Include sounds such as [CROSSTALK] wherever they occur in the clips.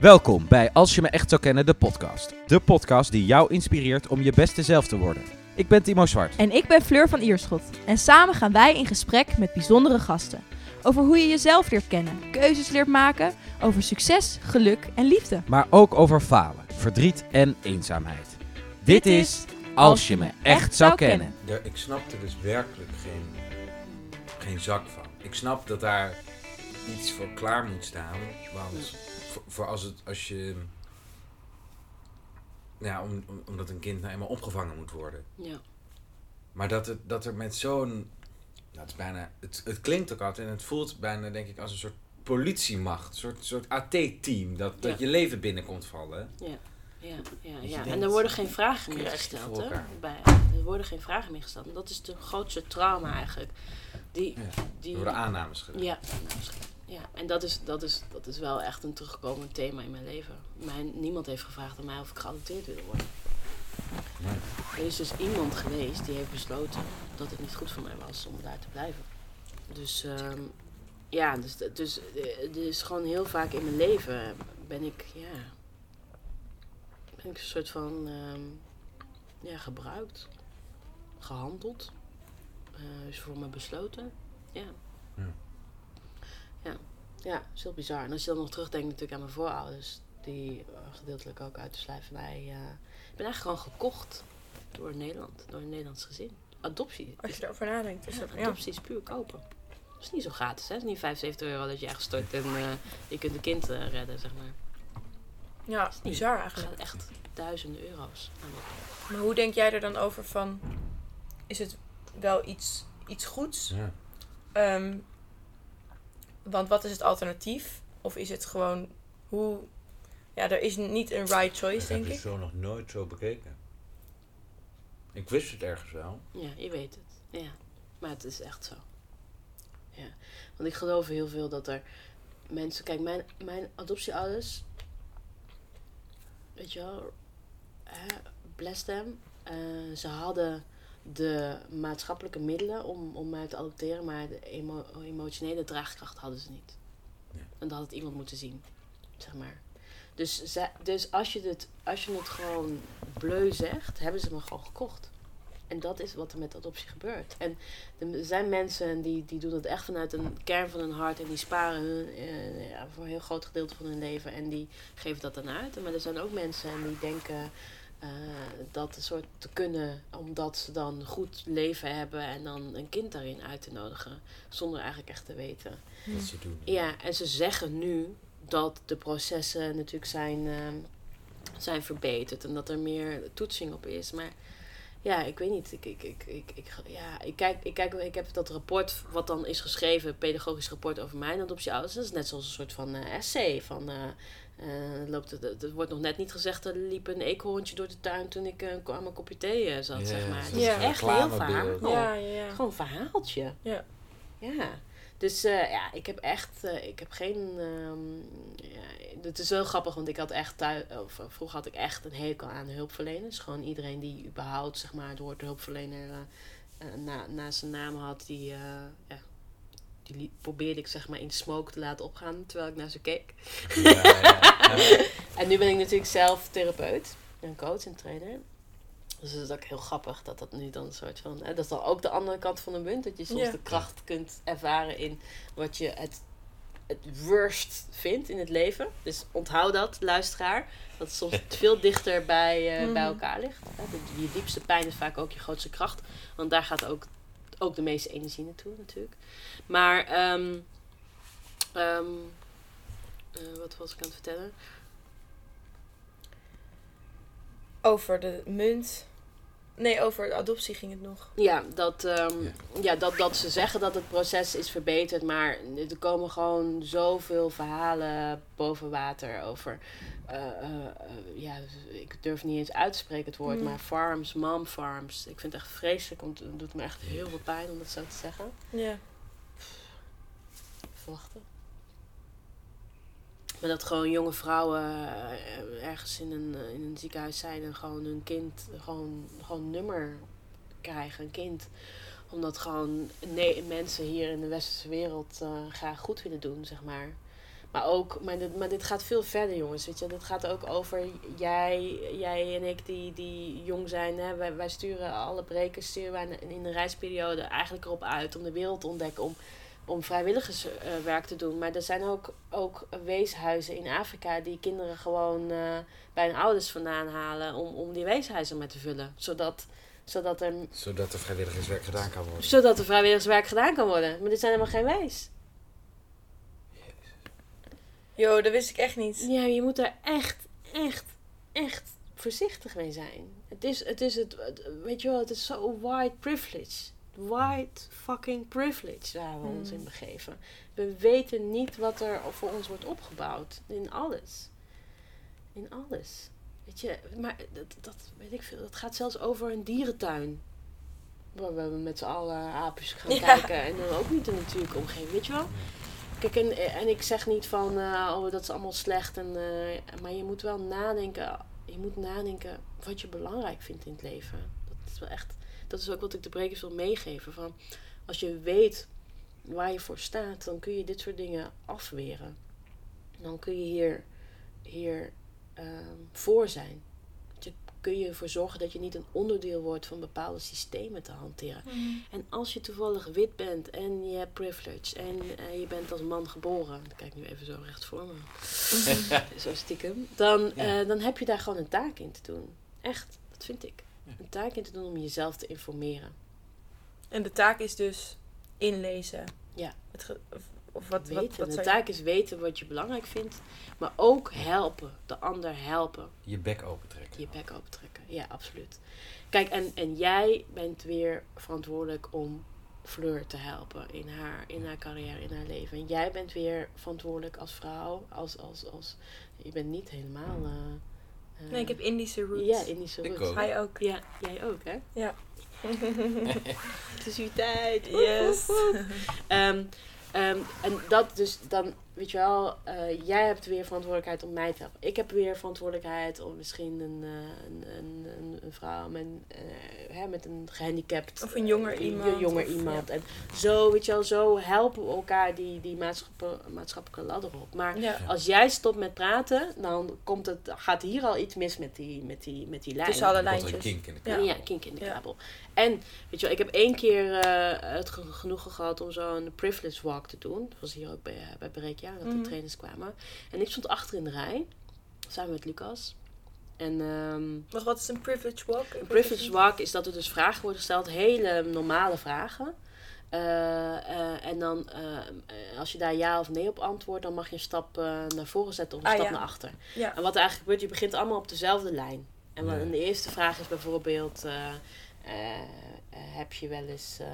Welkom bij Als je me echt zou kennen, de podcast. De podcast die jou inspireert om je beste zelf te worden. Ik ben Timo Zwart. En ik ben Fleur van Ierschot. En samen gaan wij in gesprek met bijzondere gasten. Over hoe je jezelf leert kennen, keuzes leert maken, over succes, geluk en liefde. Maar ook over falen, verdriet en eenzaamheid. Dit is Als je me echt zou kennen. Ik snap er dus werkelijk geen, geen zak van. Ik snap dat daar iets voor klaar moet staan. Want voor, voor als, het, als je. Ja, om, om- omdat een kind nou eenmaal opgevangen moet worden. Ja. Maar dat, het, dat er met zo'n. Nou, het, is bijna, het, het klinkt ook altijd en het voelt bijna, denk ik, als een soort politiemacht. Een soort, soort AT-team dat, dat je leven binnenkomt vallen. Ja, ja, ja. ja. denkt, En er worden geen vragen meer gesteld. Hè? Bij, er worden geen vragen meer gesteld. En dat is de grootste trauma eigenlijk. Die, Ja. die, Er worden aannames gedaan. ja, nou, ja, en dat is, dat, is, dat is wel echt een terugkomend thema in mijn leven. Mijn, niemand heeft gevraagd aan mij of ik geadopteerd wilde worden. Er is dus iemand geweest die heeft besloten dat het niet goed voor mij was om daar te blijven. Dus ehm, ja, dus, dus is gewoon heel vaak in mijn leven ben ik, ja, ben ik een soort van, ehm, ja, gebruikt, gehandeld, eh, is voor me besloten. Ja. Ja. Is heel bizar. En als je dan nog terugdenkt natuurlijk aan mijn voorouders, die eh, gedeeltelijk ook uit de slijvernij. eh ik ben eigenlijk gewoon gekocht door Nederland, door een Nederlands gezin. Adoptie. Als is- je erover nadenkt, is ja, dat ja. adoptie is puur kopen. Dat is niet zo gratis, hè? Het is niet 75 euro dat je ergens stort en eh, je kunt een kind redden, zeg maar. Ja, niet- bizar eigenlijk. gaat echt duizenden euro's aan op. Maar hoe denk jij er dan over van, is het wel iets, iets goeds? Ja. Ehm, want wat is het alternatief? Of is het gewoon hoe... Ja, er is niet een right choice, Ik heb denk het ik. zo nog nooit zo bekeken. Ik wist het ergens wel. Ja, je weet het. Ja, maar het is echt zo. Ja, want ik geloof heel veel dat er mensen... Kijk, mijn, mijn adoptieouders... Weet je wel... Hè, bless them. eh, ze hadden de maatschappelijke middelen om, om mij te adopteren... maar de emo- emotionele draagkracht hadden ze niet. Ja. En dat had het iemand moeten zien, zeg maar. Dus, dus als, je het, als je het gewoon bleu zegt, hebben ze me gewoon gekocht. En dat is wat er met adoptie gebeurt. En er zijn mensen die, die doen het echt vanuit een kern van hun hart. En die sparen hun, eh, ja, voor een heel groot gedeelte van hun leven. En die geven dat dan uit. Maar er zijn ook mensen die denken eh, dat een soort te kunnen. Omdat ze dan goed leven hebben. En dan een kind daarin uit te nodigen. Zonder eigenlijk echt te weten. Wat ze doen. Ja, en ze zeggen nu dat de processen natuurlijk zijn, ehm, zijn verbeterd en dat er meer toetsing op is. Maar ja, ik weet niet. Ik, ik, ik, ik, ik, ja, ik, kijk, ik, kijk, ik heb dat rapport wat dan is geschreven, pedagogisch rapport over mijn adoptieouders. Dat is net zoals een soort van eh, essay. Van, eh, eh, loopt het, het wordt nog net niet gezegd, er liep een eekhoorntje door de tuin toen ik eh, aan mijn kopje thee eh, zat, zeg maar. Het is echt heel verhaal. Ja, ja, ja. Gewoon een verhaaltje. Ja. Ja. Dus eh, ja, ik heb echt, eh, ik heb geen, ehm, ja, het is wel grappig, want ik had echt thuis, of eh, vroeger had ik echt een hekel aan hulpverleners. Gewoon iedereen die überhaupt, zeg maar, het woord hulpverlener na, na zijn naam had, die, ja, die probeerde ik zeg maar in smoke te laten opgaan terwijl ik naar ze keek. Ja. [LAUGHS] En nu ben ik natuurlijk zelf therapeut en coach en trainer. Dus het is ook heel grappig dat dat nu dan een soort van... Hè, dat is dan ook de andere kant van de munt. Dat je soms Ja. de kracht kunt ervaren in wat je het, het worst vindt in het leven. Dus onthoud dat, luisteraar. Dat het soms [LAUGHS] veel dichter bij, eh, Mhm. bij elkaar ligt. Hè, de- je diepste pijn is vaak ook je grootste kracht. Want daar gaat ook, ook de meeste energie naartoe natuurlijk. Maar... ehm, ehm, eh, wat was ik aan het vertellen? Over de munt. Nee, over de adoptie ging het nog. Ja, dat, ehm, Ja. ja. dat, dat ze zeggen dat het proces is verbeterd, maar er komen gewoon zoveel verhalen boven water over. eh, eh, eh, ja, ik durf niet eens uit te spreken het woord, Mm. maar farms, mom farms. Ik vind het echt vreselijk, want het doet me echt heel veel pijn om dat zo te zeggen. Ja. Verwachten. Maar dat gewoon jonge vrouwen eh, ergens in een, eh, in een ziekenhuis zijn en gewoon hun kind gewoon, gewoon nummer krijgen, een kind. Omdat gewoon nee, mensen hier in de westerse wereld eh, graag goed willen doen, zeg maar. Maar ook, maar dit, maar dit gaat veel verder, jongens. Weet je, dit gaat ook over jij, jij en ik die, die jong zijn. Hè? Wij, wij sturen alle brekers sturen wij in de reisperiode eigenlijk erop uit om de wereld te ontdekken, om, om vrijwilligerswerk te doen. Maar er zijn ook, ook weeshuizen in Afrika die kinderen gewoon eh, bij hun ouders vandaan halen om, om die weeshuizen met te vullen. Zodat, zodat, er, Zodat er vrijwilligerswerk gedaan kan worden. zodat er vrijwilligerswerk gedaan kan worden. Maar dit zijn helemaal geen wees. Yo, dat wist ik echt niet. Ja, je moet daar echt, echt, echt voorzichtig mee zijn. Het is het, is het, het- weet je wel, het is zo white privilege. White fucking privilege waar we ons Hmm. in begeven. We weten niet wat er voor ons wordt opgebouwd. In alles. In alles. Weet je, maar dat, dat weet ik veel. Dat gaat zelfs over een dierentuin. Waar we met z'n allen aapjes gaan [LAUGHS] Ja. kijken. En dan ook niet de natuurlijke omgeving, weet je wel? Kijk, en, en ik zeg niet van, eh, oh, dat is allemaal slecht. En, eh, maar je moet wel nadenken. Je moet nadenken wat je belangrijk vindt in het leven. Dat is wel echt, dat is ook wat ik de brekers wil meegeven. Van, als je weet waar je voor staat, dan kun je dit soort dingen afweren. Dan kun je hier, hier ehm, voor zijn. Je kun je ervoor zorgen dat je niet een onderdeel wordt van bepaalde systemen te hanteren. En als je toevallig wit bent en je hebt privilege en eh, je bent als man geboren, ik kijk nu even zo recht voor me, [LAUGHS] zo stiekem, dan, Ja. eh, dan heb je daar gewoon een taak in te doen. Echt, dat vind ik. Een taak in te doen om jezelf te informeren. En de taak is dus inlezen. Ja. Het ge- of, of wat, wat, Weten. wat de taak is weten wat je belangrijk vindt, maar ook helpen. De ander helpen. Je bek open trekken. Je bek open trekken. Ja, absoluut. Kijk, en, en jij bent weer verantwoordelijk om Fleur te helpen in haar, in haar carrière, in haar leven. En jij bent weer verantwoordelijk als vrouw, als, als, als je bent niet helemaal. eh, eh, Nee, ik heb Indische roots. Ja, Indische Ik roots. ook. Hij ook. Ja, jij ook, hè? Ja. [LAUGHS] Het is uw tijd. Yes. [LAUGHS] Ehm, ehm, en dat dus dan, weet je wel, eh, jij hebt weer verantwoordelijkheid om mij te helpen. Ik heb weer verantwoordelijkheid om misschien een, eh, een, een, een, een vrouw met, eh, hè, met een gehandicapt. Of een jonger iemand, jonger of- iemand. En zo, weet je wel, zo helpen we elkaar die, die maatschappelijke, maatschappelijke ladder op. Maar Ja. als jij stopt met praten, dan komt het, gaat hier al iets mis met die, met die, met die lijn. Tussen alle er een lijntjes. kink in de Ja. kabel. Ja, kink in de Ja. kabel. En weet je wel, ik heb één keer eh, het ge- genoegen gehad om zo'n privilege walk te doen. Dat was hier ook bij, bij Bereikja, dat Mhm. de trainers kwamen. En ik stond achter in de rij, samen met Lucas. En ehm, Wat, wat is een privilege walk? een privilege walk is dat er dus vragen worden gesteld, hele normale vragen. Eh, eh, en dan, eh, als je daar ja of nee op antwoordt, dan mag je een stap eh, naar voren zetten of een Ah, stap ja. naar achter. Ja. En wat er eigenlijk gebeurt, je begint allemaal op dezelfde lijn. En Ja. en de eerste vraag is bijvoorbeeld: eh, eh, eh, heb je wel eens, eh,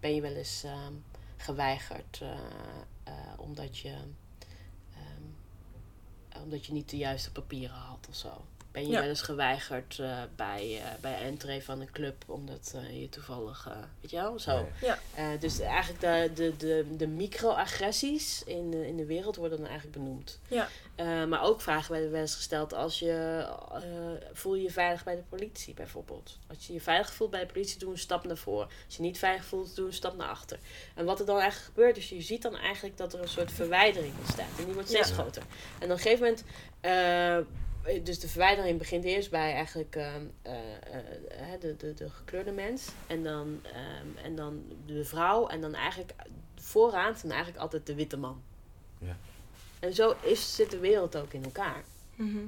ben je wel eens ehm, geweigerd eh, omdat, je, ehm, omdat je niet de juiste papieren had of zo? Ben je Ja. wel eens geweigerd eh, bij, eh bij entree van een club omdat eh, je toevallig, eh, weet je wel, zo. Ja. Eh, dus eigenlijk de, de, de, de microagressies in de, in de wereld worden dan eigenlijk benoemd. Ja. Eh, maar ook vragen werden wel eens gesteld als je eh, voel je je veilig bij de politie bijvoorbeeld. Als je je veilig voelt bij de politie, doe een stap naar voren. Als je niet veilig voelt, doe een stap naar achter. En wat er dan eigenlijk gebeurt, is je ziet dan eigenlijk dat er een soort verwijdering ontstaat. En die wordt steeds Ja. groter. En op een gegeven moment, eh, dus de verwijdering begint eerst bij eigenlijk ehm, eh, eh, de, de, de gekleurde mens. En dan, ehm, en dan de vrouw. En dan eigenlijk vooraan staan eigenlijk altijd de witte man. Ja. En zo is, zit de wereld ook in elkaar. Mhm.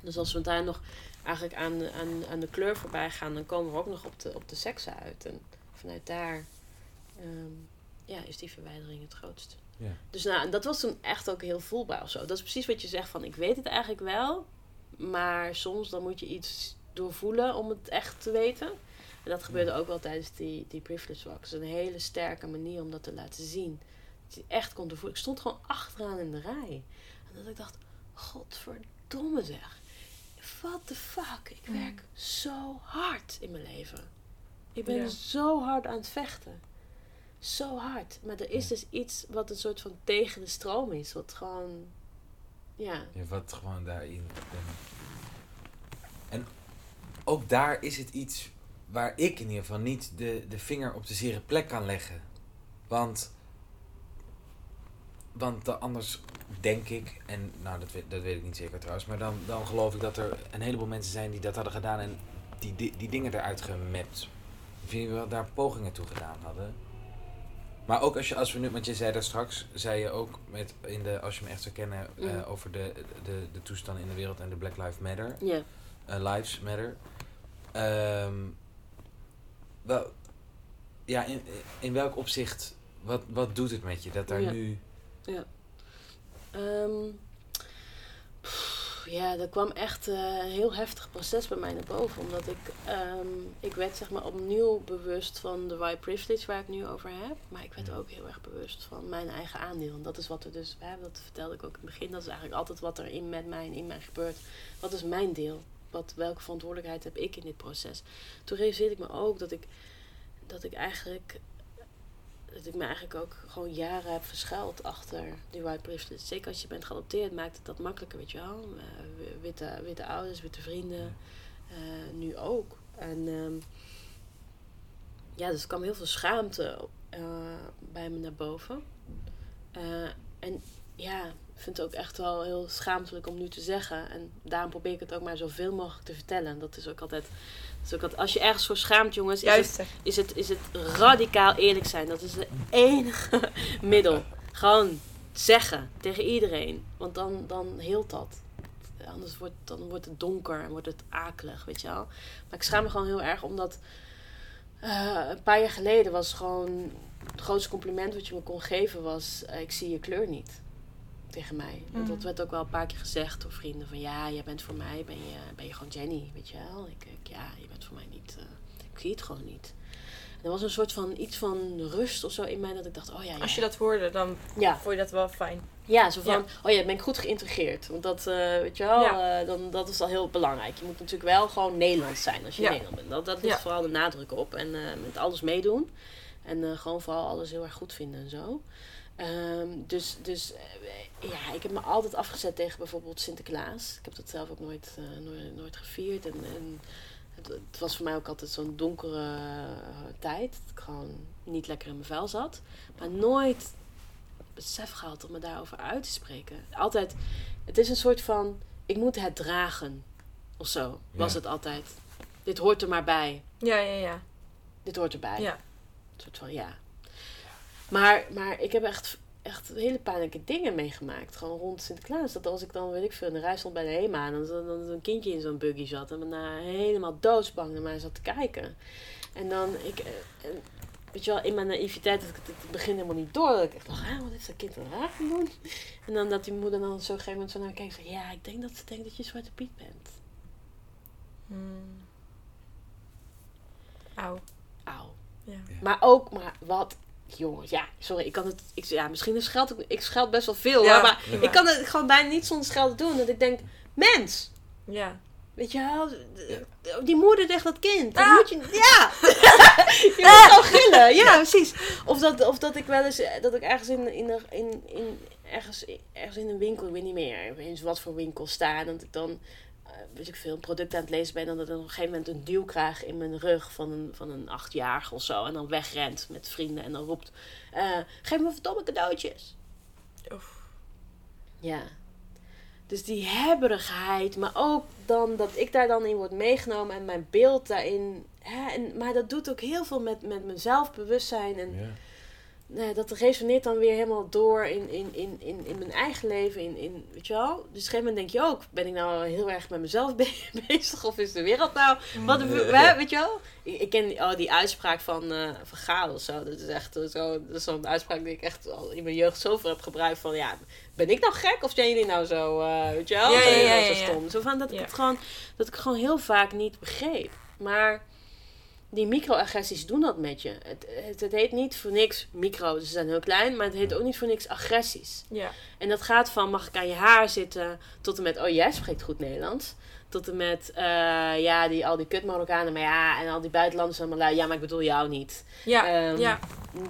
Dus als we daar nog eigenlijk aan, aan, aan de kleur voorbij gaan, dan komen we ook nog op de, op de seks uit. En vanuit daar ehm, ja, is die verwijdering het grootst. Ja. Dus nou, en dat was toen echt ook heel voelbaar of zo. Dat is precies wat je zegt van, ik weet het eigenlijk wel, maar soms dan moet je iets doorvoelen om het echt te weten. En dat gebeurde ook wel tijdens die, die privilege walk. Is een hele sterke manier om dat te laten zien. Dat je echt kon doorvoelen. Ik stond gewoon achteraan in de rij. En dat ik dacht, godverdomme zeg. What the fuck? Ik werk zo hard in mijn leven. Ik ben Ja. zo hard aan het vechten. Zo hard. Maar er is dus iets wat een soort van tegen de stroom is. Wat gewoon... Ja. Ja, wat gewoon daarin. En ook daar is het iets waar ik in ieder geval niet de, de vinger op de zere plek kan leggen. Want, want de, anders denk ik, en nou dat weet, dat weet ik niet zeker trouwens, maar dan, dan geloof ik dat er een heleboel mensen zijn die dat hadden gedaan en die, die, die dingen eruit gemapt. Vind je wel daar pogingen toe gedaan hadden? Maar ook als, je, als we nu, want je zei daar straks, zei je ook met in de, als je me echt zou kennen, eh, Mhm. over de, de, de toestand in de wereld en de Black Lives Matter. Ja. eh, Lives Matter. Ehm, wel, ja, in, in welk opzicht, wat, wat doet het met je dat daar Ja. nu... Ehm, pff, ja, er kwam echt eh, een heel heftig proces bij mij naar boven. Omdat ik, ehm, ik werd zeg maar opnieuw bewust van de white privilege waar ik nu over heb. Maar ik werd ook heel erg bewust van mijn eigen aandeel. En dat is wat er dus, hè, dat vertelde ik ook in het begin. Dat is eigenlijk altijd wat er in, met mij en in mij gebeurt. Wat is mijn deel? Wat, welke verantwoordelijkheid heb ik in dit proces? Toen realiseerde ik me ook dat ik, dat ik eigenlijk dat ik me eigenlijk ook gewoon jaren heb verschuild achter die white privilege. Zeker als je bent geadopteerd, maakt het dat makkelijker, weet je wel. Eh, witte, witte ouders, witte vrienden, eh, nu ook. En ehm, ja, dus er kwam heel veel schaamte eh, bij me naar boven. En ja, ik vind het ook echt wel heel schaamtelijk om nu te zeggen. En daarom probeer ik het ook maar zoveel mogelijk te vertellen. Dat is ook altijd, ook altijd als je ergens voor schaamt, jongens, is het Juist. is het, is het radicaal eerlijk zijn. Dat is het enige [LAUGHS] middel. Gewoon zeggen tegen iedereen. Want dan, dan heelt dat. Anders wordt, dan wordt het donker en wordt het akelig, weet je wel. Maar ik schaam me gewoon heel erg omdat... eh, een paar jaar geleden was gewoon... Het grootste compliment wat je me kon geven was... eh, ik zie je kleur niet. Tegen mij. Mhm. Dat werd ook wel een paar keer gezegd door vrienden. Van ja, jij bent voor mij, ben je, ben je gewoon Jenny, weet je wel. Ik, ik, ja, je bent voor mij niet... eh, ik zie het gewoon niet. En er was een soort van iets van rust of zo in mij dat ik dacht, oh ja, ja. Als je dat hoorde, dan ja, vond je dat wel fijn. ja, zo van, Ja. oh ja, ben ik goed geïntegreerd. Want dat, eh, weet je wel, Ja. eh, dan, dat is al heel belangrijk. Je moet natuurlijk wel gewoon Nederlands zijn als je. Nederland bent. Dat, dat ligt vooral de nadruk op. En met alles meedoen. En gewoon vooral alles heel erg goed vinden en zo. Ehm, dus dus eh, ja, ik heb me altijd afgezet tegen bijvoorbeeld Sinterklaas. Ik heb dat zelf ook nooit, eh, nooit, nooit gevierd. En, en het, het was voor mij ook altijd zo'n donkere eh, tijd. Dat ik gewoon niet lekker in mijn vel zat. Maar nooit besef gehad om me daarover uit te spreken. Altijd, het is een soort van, ik moet het dragen. Of zo, was Ja. het altijd. Dit hoort er maar bij. Ja, ja, ja. Dit hoort erbij. Ja. Een soort van, ja. Maar, maar ik heb echt, echt hele pijnlijke dingen meegemaakt. Gewoon rond Sinterklaas. Dat als ik dan, weet ik veel, in de rij stond bij de HEMA... en dan, dan, dan een kindje in zo'n buggy zat... en daarna helemaal doodsbang naar mij zat te kijken. En dan, ik... eh, en, weet je wel, in mijn naïviteit had ik het in het begin helemaal niet door. Dat ik echt dacht, ah, wat is dat kind een raar gaan doen? En dan dat die moeder dan zo op een gegeven moment zo naar me kijkt... van, ja, ik denk dat ze denkt dat je Zwarte Piet bent. Hmm. Auw. Auw. Ja. Maar ook, maar wat... Jongens, ja, sorry, ik kan het... Ik, ja, misschien is scheld ik, ik scheld best wel veel, Ja, hoor, maar ja. ik kan het gewoon bijna niet zonder schelden doen. Dat ik denk, mens, Ja. weet je wel, die moeder tegen dat kind. Dat Ah. moet je, ja, [LAUGHS] [LAUGHS] je moet gewoon gillen. Ja, precies. Of dat, of dat ik wel eens, eh, dat ik ergens in, in, in, in, ergens, ergens in een winkel, ik weet niet meer, niet wat voor winkel sta. En dat ik dan, weet ik veel, een product aan het lezen ben. En dat ik op een gegeven moment een duw krijg in mijn rug van een, van een achtjarige of zo. En dan wegrent met vrienden en dan roept, eh, geef me verdomme cadeautjes. Oef. Ja. Dus die hebberigheid, maar ook dan dat ik daar dan in word meegenomen en mijn beeld daarin. Hè, en, maar dat doet ook heel veel met, met mijn zelfbewustzijn. En Ja. Nou, dat resoneert dan weer helemaal door in, in, in, in, in mijn eigen leven. In, in, weet je wel? Dus op een gegeven moment denk je ook, ben ik nou heel erg met mezelf [LAUGHS] be- bezig? Of is de wereld nou... Wat, hè, weet je wel? Ik, ik ken die, oh, die uitspraak van, eh van Gaal of zo. Dat is echt eh, zo, zo'n uitspraak die ik echt al in mijn jeugd zoveel heb gebruikt. Van ja, ben ik nou gek of zijn jullie nou zo, eh, weet je wel? Ja, ja, Ben je ja, zo stom? Zo van dat ik het gewoon, dat ik gewoon heel vaak niet begreep. Maar die microagressies doen dat met je. Het, het, het heet niet voor niks micro, ze zijn heel klein, maar het heet ook niet voor niks agressies. Ja. En dat gaat van mag ik aan je haar zitten, tot en met oh jij spreekt goed Nederlands. Tot en met eh, ja, die, al die kut Marokkanen, maar ja, en al die buitenlanders allemaal lui, ja, maar ik bedoel jou niet. Ja. Ehm, ja.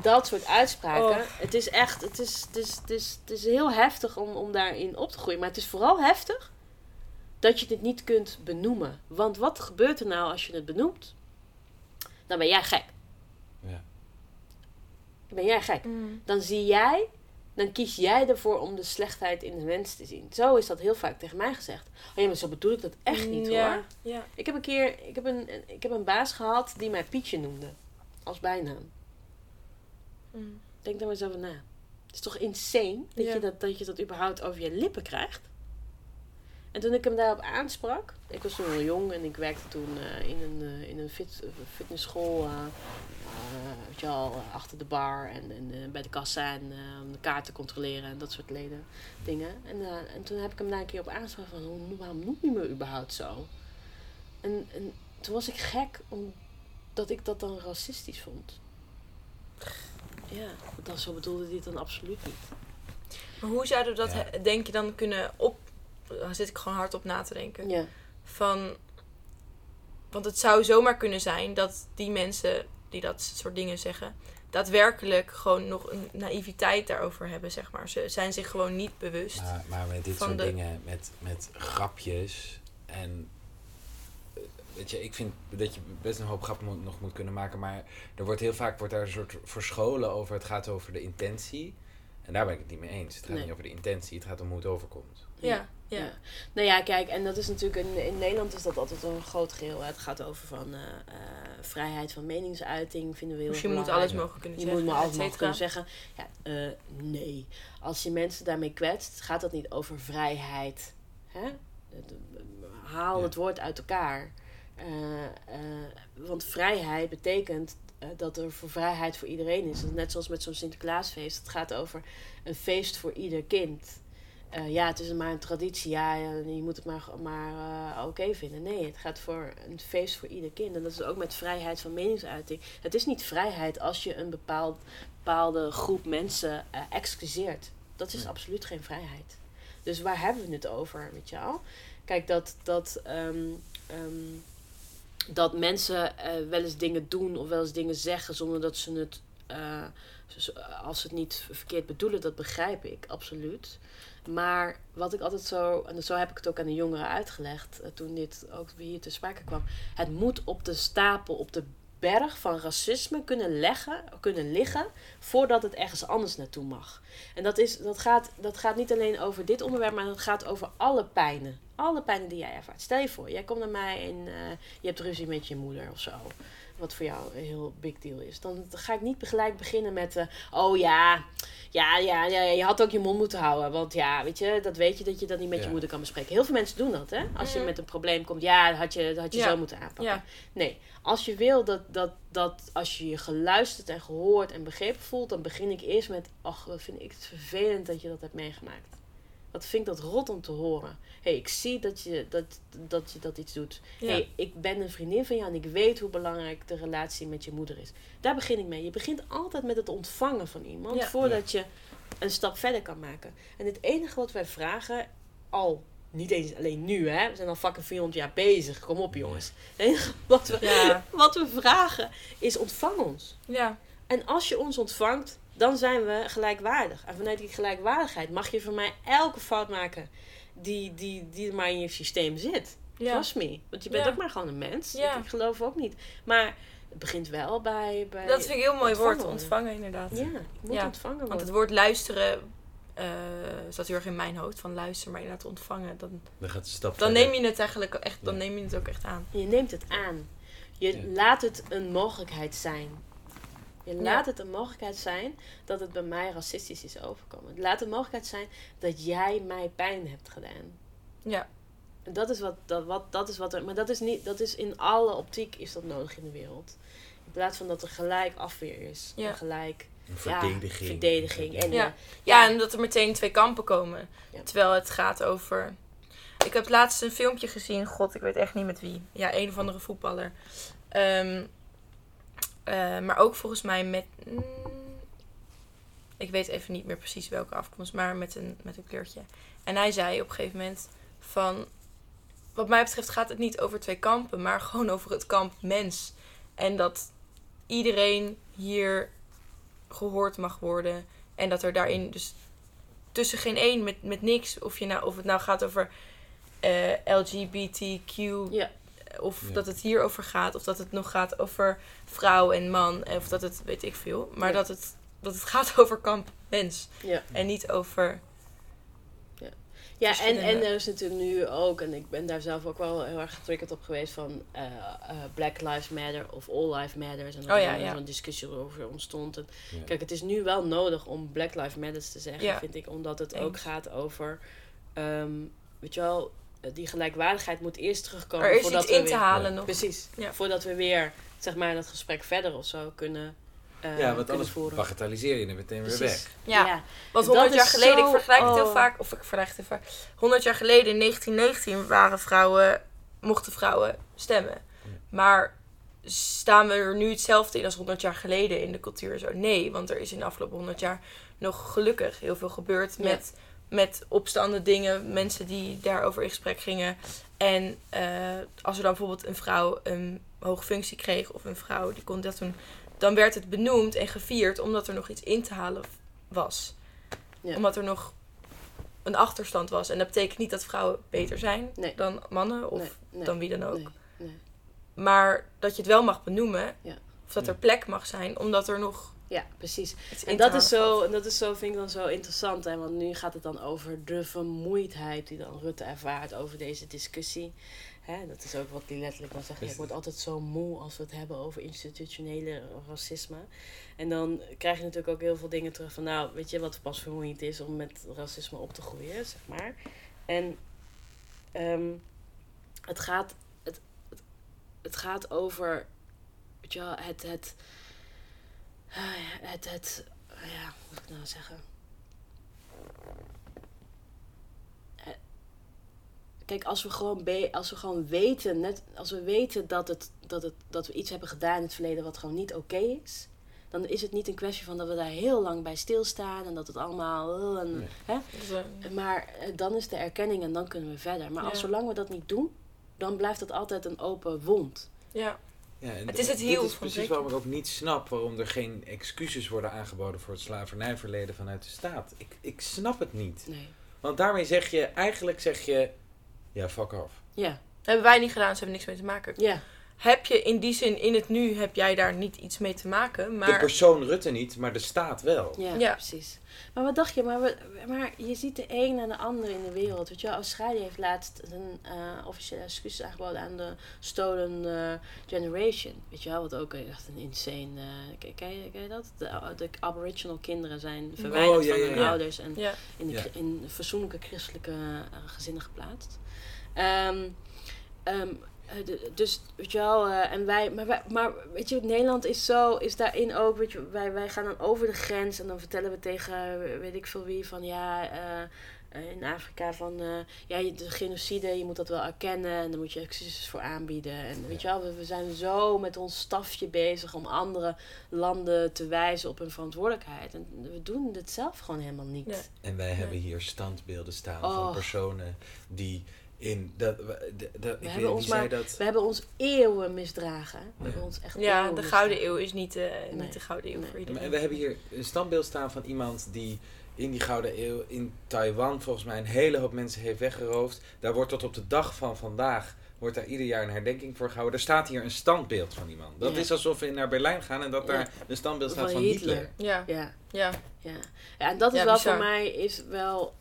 Dat soort uitspraken. Oh. Het is echt, het is, het is, het is, het is heel heftig om, om daarin op te groeien. Maar het is vooral heftig dat je dit niet kunt benoemen. Want wat gebeurt er nou als je het benoemt? Dan ben jij gek. Ja. Ben jij gek. Mm. Dan zie jij dan kies jij ervoor om de slechtheid in de mens te zien. Zo is dat heel vaak tegen mij gezegd. Oh ja, maar zo bedoel ik dat echt niet ja, hoor. Ja. Ik heb een keer ik heb een, ik heb een baas gehad die mij Pietje noemde. Als bijnaam. Mm. Denk daar maar eens over na. Het is toch insane dat, Ja. je dat, dat je dat überhaupt over je lippen krijgt? En toen ik hem daarop aansprak, ik was toen wel jong en ik werkte toen eh, in een, eh, in een fit, fitnessschool, eh, weet je eh, achter de bar en, en bij de kassa en eh, om de kaart te controleren en dat soort leden dingen. En, eh, en toen heb ik hem daar een keer op aangesproken van, "Hoe- waarom noem je me überhaupt zo? En, en toen was ik gek omdat ik dat dan racistisch vond. Ja, dan zo bedoelde hij het dan absoluut niet. Maar hoe zouden we dat, Ja. denk je, dan kunnen op... Daar zit ik gewoon hard op na te denken. Ja. Van... Want het zou zomaar kunnen zijn dat die mensen die dat soort dingen zeggen... daadwerkelijk gewoon nog een naïviteit daarover hebben, zeg maar. Ze zijn zich gewoon niet bewust. Maar, maar met dit Van soort de- dingen, met, met grapjes en... eh, Weet je, ik vind dat je best een hoop grappen moet- nog moet kunnen maken, maar er wordt heel vaak wordt daar een soort verscholen over. Het gaat over de intentie. En daar ben ik het niet mee eens. Het gaat Nee. niet over de intentie, het gaat om hoe het overkomt. Ja, ja. Ja. Nou ja, kijk, en dat is natuurlijk in, in Nederland is dat altijd een groot geheel. hè. Het gaat over van eh, eh, vrijheid van meningsuiting, vinden we heel Dus je moet alles mogen kunnen Je zeggen. moet me alles mogen kunnen zeggen. Ja, eh, nee. Als je mensen daarmee kwetst, gaat dat niet over vrijheid. Hè? Het- Haal Ja. het woord uit elkaar. Eh, eh, want vrijheid betekent eh, dat er voor vrijheid voor iedereen is. Net zoals met zo'n Sinterklaasfeest. Het gaat over een feest voor ieder kind. Eh, ja, het is maar een traditie. Ja, ja, je moet het maar, maar eh, oké vinden. Nee, het gaat voor een feest voor ieder kind. En dat is ook met vrijheid van meningsuiting. Het is niet vrijheid als je een bepaald, bepaalde groep mensen eh, excuseert. Dat is Nee. absoluut geen vrijheid. Dus waar hebben we het over, weet je wel? Kijk, dat, dat, ehm, ehm, dat mensen eh, wel eens dingen doen of wel eens dingen zeggen zonder dat ze het, eh, als ze het niet verkeerd bedoelen, dat begrijp ik absoluut. Maar wat ik altijd zo, en zo heb ik het ook aan de jongeren uitgelegd eh, toen dit ook hier te sprake kwam. Het moet op de stapel, op de berg van racisme kunnen, leggen, kunnen liggen voordat het ergens anders naartoe mag. En dat, is, dat, gaat, dat gaat niet alleen over dit onderwerp, maar dat gaat over alle pijnen. Alle pijnen die jij ervaart. Stel je voor, jij komt naar mij en eh, je hebt ruzie met je moeder of zo. Wat voor jou een heel big deal is. Dan ga ik niet gelijk beginnen met... eh, oh ja, ja, ja, ja, je had ook je mond moeten houden. Want ja, weet je, dat weet je dat je dat niet met je moeder kan bespreken. Heel veel mensen doen dat, hè? Als je Mhm. met een probleem komt. Ja, dat had je, dat had je Ja. zo moeten aanpakken. Ja. Nee, als je wil dat, dat, dat als je je geluisterd en gehoord en begrepen voelt, dan begin ik eerst met, ach, wat vind ik het vervelend dat je dat hebt meegemaakt. Wat vind ik dat rot om te horen. Hé, hey, ik zie dat je dat, dat je dat iets doet. Ja. hey, ik ben een vriendin van jou en ik weet hoe belangrijk de relatie met je moeder is. Daar begin ik mee. Je begint altijd met het ontvangen van iemand Ja. voordat je een stap verder kan maken. En het enige wat wij vragen, al niet eens alleen nu, hè, we zijn al fucking 400 jaar bezig. Kom op, jongens. Het enige wat we, Ja. [LAUGHS] wat we vragen is ontvang ons. ja. En als je ons ontvangt, dan zijn we gelijkwaardig. En vanuit die gelijkwaardigheid mag je van mij elke fout maken die, die, die maar in je systeem zit. Ja. Trust me. Want je bent Ja. ook maar gewoon een mens. Ja. Ik, ik geloof ook niet. Maar het begint wel bij... bij Dat vind ik een heel mooi ontvangen woord, ontvangen inderdaad. Ja, het moet Ja, ontvangen worden. Want het woord luisteren eh zat heel erg in mijn hoofd. Van luisteren, maar inderdaad ontvangen. Dan, Dan gaat stap dan neem je het eigenlijk echt, dan Ja. neem je het ook echt aan. Je neemt het aan. Je Ja. laat het een mogelijkheid zijn. Je Ja. laat het een mogelijkheid zijn dat het bij mij racistisch is overkomen. Laat het een mogelijkheid zijn dat jij mij pijn hebt gedaan. Ja, En dat is wat, dat, wat, dat is wat er, maar dat is niet, dat is in alle optiek is dat nodig in de wereld. In plaats van dat er gelijk afweer is. Ja. En gelijk Een ja, verdediging. verdediging. En, Ja. eh, ja, en dat er meteen twee kampen komen. Ja. Terwijl het gaat over... Ik heb laatst een filmpje gezien. God, ik weet echt niet met wie. Ja, een of andere voetballer. Ehm, eh, maar ook volgens mij met... mm, ik weet even niet meer precies welke afkomst. Maar met een, met een kleurtje. En hij zei op een gegeven moment van... Wat mij betreft gaat het niet over twee kampen. Maar [LAUGHS] gewoon over het kamp mens. En dat iedereen hier gehoord mag worden. En dat er daarin dus tussen geen één met, met niks. Of, je nou, of het nou gaat over eh, LGBTQ. Ja. Of Ja. dat het hierover gaat. Of dat het nog gaat over vrouw en man. Of dat het, weet ik veel. Maar Ja. dat het dat het gaat [LAUGHS] over kamp mens. Ja. En niet over... Ja, en, en verschillende- er is natuurlijk nu ook, en ik ben daar zelf ook wel heel erg getriggerd op geweest van eh, eh, Black Lives Matter of All Lives Matter. En dat Oh ja, er ja. zo'n discussie over ontstond. En Ja. Kijk, het is nu wel nodig om Black Lives Matter te zeggen, Ja. vind ik, omdat het ook gaat over, ehm, weet je wel, die gelijkwaardigheid moet eerst terugkomen. Er is voordat iets we in te weer- halen nog. Precies. Ja. Voordat we weer, zeg maar, dat gesprek verder of zo kunnen, eh ja, want kunnen anders voeren. bagatelliseer je er meteen weer weg. Ja, want En dat 100 jaar is geleden, ik vergelijk het heel oh. vaak, of ik vergelijk het heel vaak. 100 jaar geleden, in 1919, waren vrouwen, mochten vrouwen stemmen. Maar staan we er nu hetzelfde in als 100 jaar geleden in de cultuur? Zo? Nee, want er is in de afgelopen 100 jaar nog gelukkig heel veel gebeurd Ja. Met, opstanden, dingen, mensen die daarover in gesprek gingen. En eh, als er dan bijvoorbeeld een vrouw een hoge functie kreeg, of een vrouw die kon dat doen, dan werd het benoemd en gevierd omdat er nog iets in te halen was. Ja. Omdat er nog een achterstand was. En dat betekent niet dat vrouwen beter zijn Nee. dan mannen of Nee, nee, dan wie dan ook. nee, nee. Maar dat je het wel mag benoemen. Ja. Of dat er plek mag zijn, omdat er nog Ja, precies. En dat is, zo, en dat is zo, vind ik dan zo interessant. Hè? Want nu gaat het dan over de vermoeidheid die dan Rutte ervaart over deze discussie. Hè? Dat is ook wat die letterlijk dan zegt. Ja, ik word altijd zo moe als we het hebben over institutionele racisme. En dan krijg je natuurlijk ook heel veel dingen terug van... Nou, weet je wat pas vermoeiend is om met racisme op te groeien, zeg maar. En ehm, het, gaat, het, het, het gaat over... Weet je wel, het... het het, het, ja, hoe moet ik nou zeggen? Eh, Kijk, als we gewoon, be als we gewoon weten, net als we weten dat, het, dat, het, dat we iets hebben gedaan in het verleden wat gewoon niet oké is, dan is het niet een kwestie van dat we daar heel lang bij stilstaan en dat het allemaal. eh, en, Nee. hè? Maar eh, dan is de erkenning en dan kunnen we verder. Maar als zolang we dat niet doen, dan blijft het altijd een open wond. ja. Ja, en Het is het dit hiel is precies zeker. waarom ik ook niet snap waarom er geen excuses worden aangeboden voor het slavernijverleden vanuit de staat. Ik, ik snap het niet. Nee. Want daarmee zeg je, eigenlijk zeg je, ja, fuck off. Ja, hebben wij niet gedaan, ze hebben niks mee te maken. ja. Heb je in die zin, in het nu, heb jij daar niet iets mee te maken. De Maar persoon Rutte niet, maar de staat wel. Ja, Ja. precies. Maar wat dacht je? Maar, we, maar je ziet de een na de ander in de wereld. Weet je, wel, Australië heeft laatst een eh, officiële excuses aangeboden aan de Stolen eh, Generation. Weet je wel, wat ook echt een insane. eh ken, je, ken je dat? De, de Aboriginal kinderen zijn verwijderd Oh, ja, van ja, hun ouders en ja, in, de, in fatsoenlijke christelijke eh, gezinnen geplaatst. Ehm, ehm, eh, de- dus weet je wel, eh, en wij, maar, wij, maar weet je, Nederland is zo, is daarin ook, weet je, wij, wij gaan dan over de grens en dan vertellen we tegen eh, weet ik veel wie van ja, eh, eh, in Afrika van eh, ja, de genocide, je moet dat wel erkennen en dan moet je excuses voor aanbieden. En weet je wel, we, we zijn zo met ons stafje bezig om andere landen te wijzen op hun verantwoordelijkheid. En we doen dit zelf gewoon helemaal niet. Nee. En wij hebben hier standbeelden staan Oh. van personen die in... Dat, de, de, ik weet hebben ons zei dat? We hebben ons eeuwen misdragen. We Ja. hebben ons echt ja eeuwen de. Gouden Eeuw is niet, eh, Nee. niet de Gouden Eeuw Nee. voor Ja, iedereen. maar we hebben hier een standbeeld staan van iemand die in die Gouden Eeuw in Taiwan volgens mij een hele hoop mensen heeft weggeroofd. Daar wordt tot op de dag van vandaag wordt daar ieder jaar een herdenking voor gehouden. Er staat hier een standbeeld van iemand. Dat Ja. is alsof we naar Berlijn gaan en dat Ja. daar een standbeeld staat Van van Hitler. Hitler. Ja, Ja, ja. ja. ja, en dat is Ja, wel bizar. voor mij is wel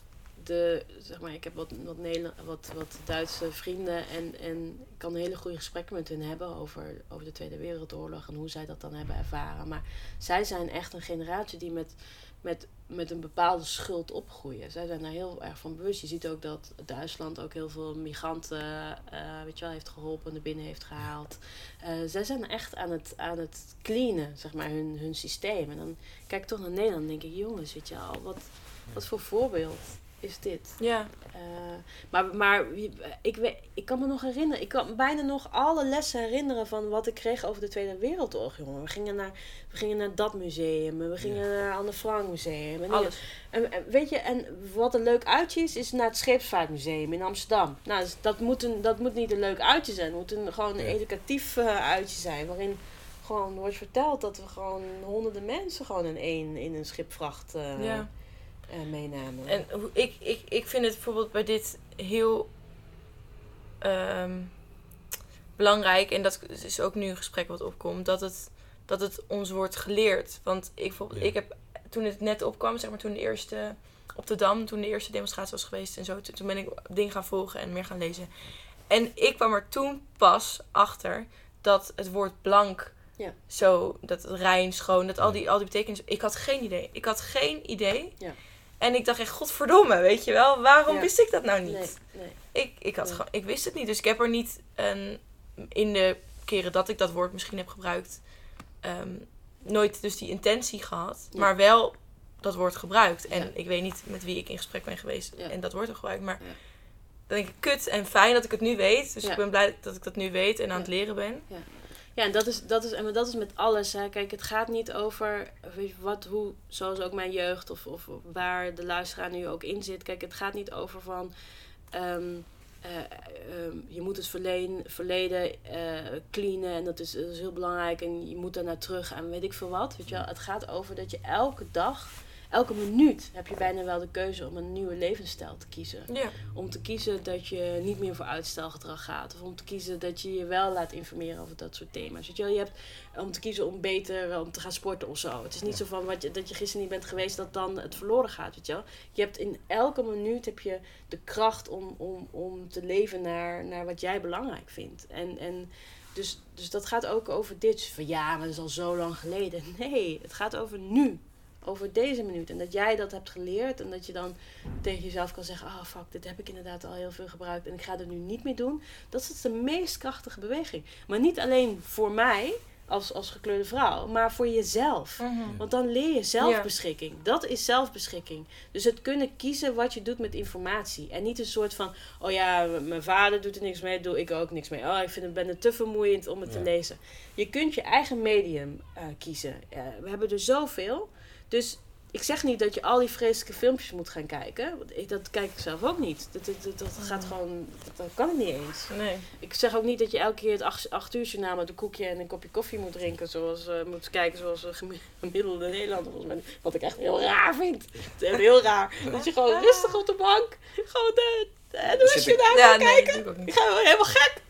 de, zeg maar, ik heb wat, wat, wat, wat Duitse vrienden en, en ik kan hele goede gesprekken met hun hebben over, over de Tweede Wereldoorlog en hoe zij dat dan hebben ervaren. Maar zij zijn echt een generatie die met, met, met een bepaalde schuld opgroeien. Zij zijn daar heel erg van bewust. Je ziet ook dat Duitsland ook heel veel migranten eh, weet je wel, heeft geholpen, naar binnen heeft gehaald. Eh, zij zijn echt aan het, aan het cleanen, zeg maar, hun, hun systeem. En dan kijk ik toch naar Nederland en denk ik, jongens, weet je al, wat, wat voor voorbeeld is dit? ja. Eh, maar maar ik, weet, ik kan me nog herinneren, ik kan bijna nog alle lessen herinneren van wat ik kreeg over de Tweede Wereldoorlog, jongen. We gingen naar, we gingen naar dat museum, we gingen naar Anne Frank museum. En, Alles. en, en weet je, en wat een leuk uitje is, is naar het Scheepsvaartmuseum in Amsterdam. Nou, dus dat, moet een, dat moet niet een leuk uitje zijn, het moet een, gewoon een Ja. educatief eh, uitje zijn, waarin gewoon wordt verteld dat we gewoon honderden mensen gewoon in één in een schipvracht eh, Ja. Eh, meenamen. En hoe, ik, ik, ik vind het bijvoorbeeld bij dit heel ehm, belangrijk, en dat is ook nu een gesprek wat opkomt, dat het, dat het ons wordt geleerd. Want ik, bijvoorbeeld, Ja. ik heb toen het net opkwam, zeg maar toen de eerste op de Dam, toen de eerste demonstratie was geweest en zo, toen, toen ben ik dingen gaan volgen en meer gaan lezen. En ik kwam er toen pas achter dat het woord blank Ja. zo, dat het rein, schoon, dat al die, al die betekenissen. Ik had geen idee. Ik had geen idee. Ja. En ik dacht echt, godverdomme, weet je wel, waarom Ja. wist ik dat nou niet? Nee, nee. Ik, ik, had Nee. gewoon, ik wist het niet. Dus ik heb er niet een, in de keren dat ik dat woord misschien heb gebruikt, ehm, nooit dus die intentie gehad. Ja. Maar wel dat woord gebruikt. En Ja. ik weet niet met wie ik in gesprek ben geweest en dat woord heb gebruikt. Maar dan denk ik, kut en fijn dat ik het nu weet. Dus ik ben blij dat ik dat nu weet en aan het leren ben. Ja, en dat is, dat is, en dat is met alles. Hè. Kijk, het gaat niet over wat, hoe, zoals ook mijn jeugd of, of waar de luisteraar nu ook in zit. Kijk, het gaat niet over van. ehm, eh, ehm, je moet het verleen, verleden eh cleanen en dat is, dat is heel belangrijk en je moet daarna terug en weet ik veel wat. Weet je wel? Het gaat over dat je elke dag, elke minuut heb je bijna wel de keuze om een nieuwe levensstijl te kiezen Ja. om te kiezen dat je niet meer voor uitstelgedrag gaat. Of om te kiezen dat je je wel laat informeren over dat soort thema's. Weet je, wel? je hebt om te kiezen om beter om te gaan sporten of zo. Het is niet zo van wat je, dat je gisteren niet bent geweest dat dan het verloren gaat. Weet je, wel? je hebt in elke minuut heb je de kracht om, om, om te leven naar, naar wat jij belangrijk vindt. En, en dus, dus dat gaat ook over dit. Van ja, maar dat is al zo lang geleden. [LAUGHS] Nee, het gaat over nu. Over deze minuut. En dat jij dat hebt geleerd. En dat je dan tegen jezelf kan zeggen: Ah, fuck, dit heb ik inderdaad al heel veel gebruikt. En ik ga het nu niet meer doen. Dat is de meest krachtige beweging. Maar niet alleen voor mij als, als gekleurde vrouw, maar voor jezelf. Want dan leer je zelfbeschikking. Dat is zelfbeschikking. Dus het kunnen kiezen wat je doet met informatie. En niet een soort van: Oh ja, mijn vader doet er niks mee, doe ik ook niks mee. Oh, ik vind het, ben het te vermoeiend om het te lezen. Je kunt je eigen medium eh, kiezen. Eh, we hebben er zoveel. Dus ik zeg niet dat je al die vreselijke filmpjes moet gaan kijken. Want ik, dat kijk ik zelf ook niet. Dat, dat, dat, dat gaat gewoon, dat, dat kan ik niet eens. Nee. Ik zeg ook niet dat je elke keer het acht, acht uur journaal met een koekje en een kopje koffie moet drinken. Zoals, eh, moet kijken zoals een gemi- [LAUGHS] gemiddelde Nederlander. volgens mij. Wat ik echt heel raar vind. Het is heel raar. [LAUGHS] Dat je gewoon rustig op de bank, gewoon de, de, de kan nee, kijken. ik ook Ik niet. ga gewoon helemaal gek.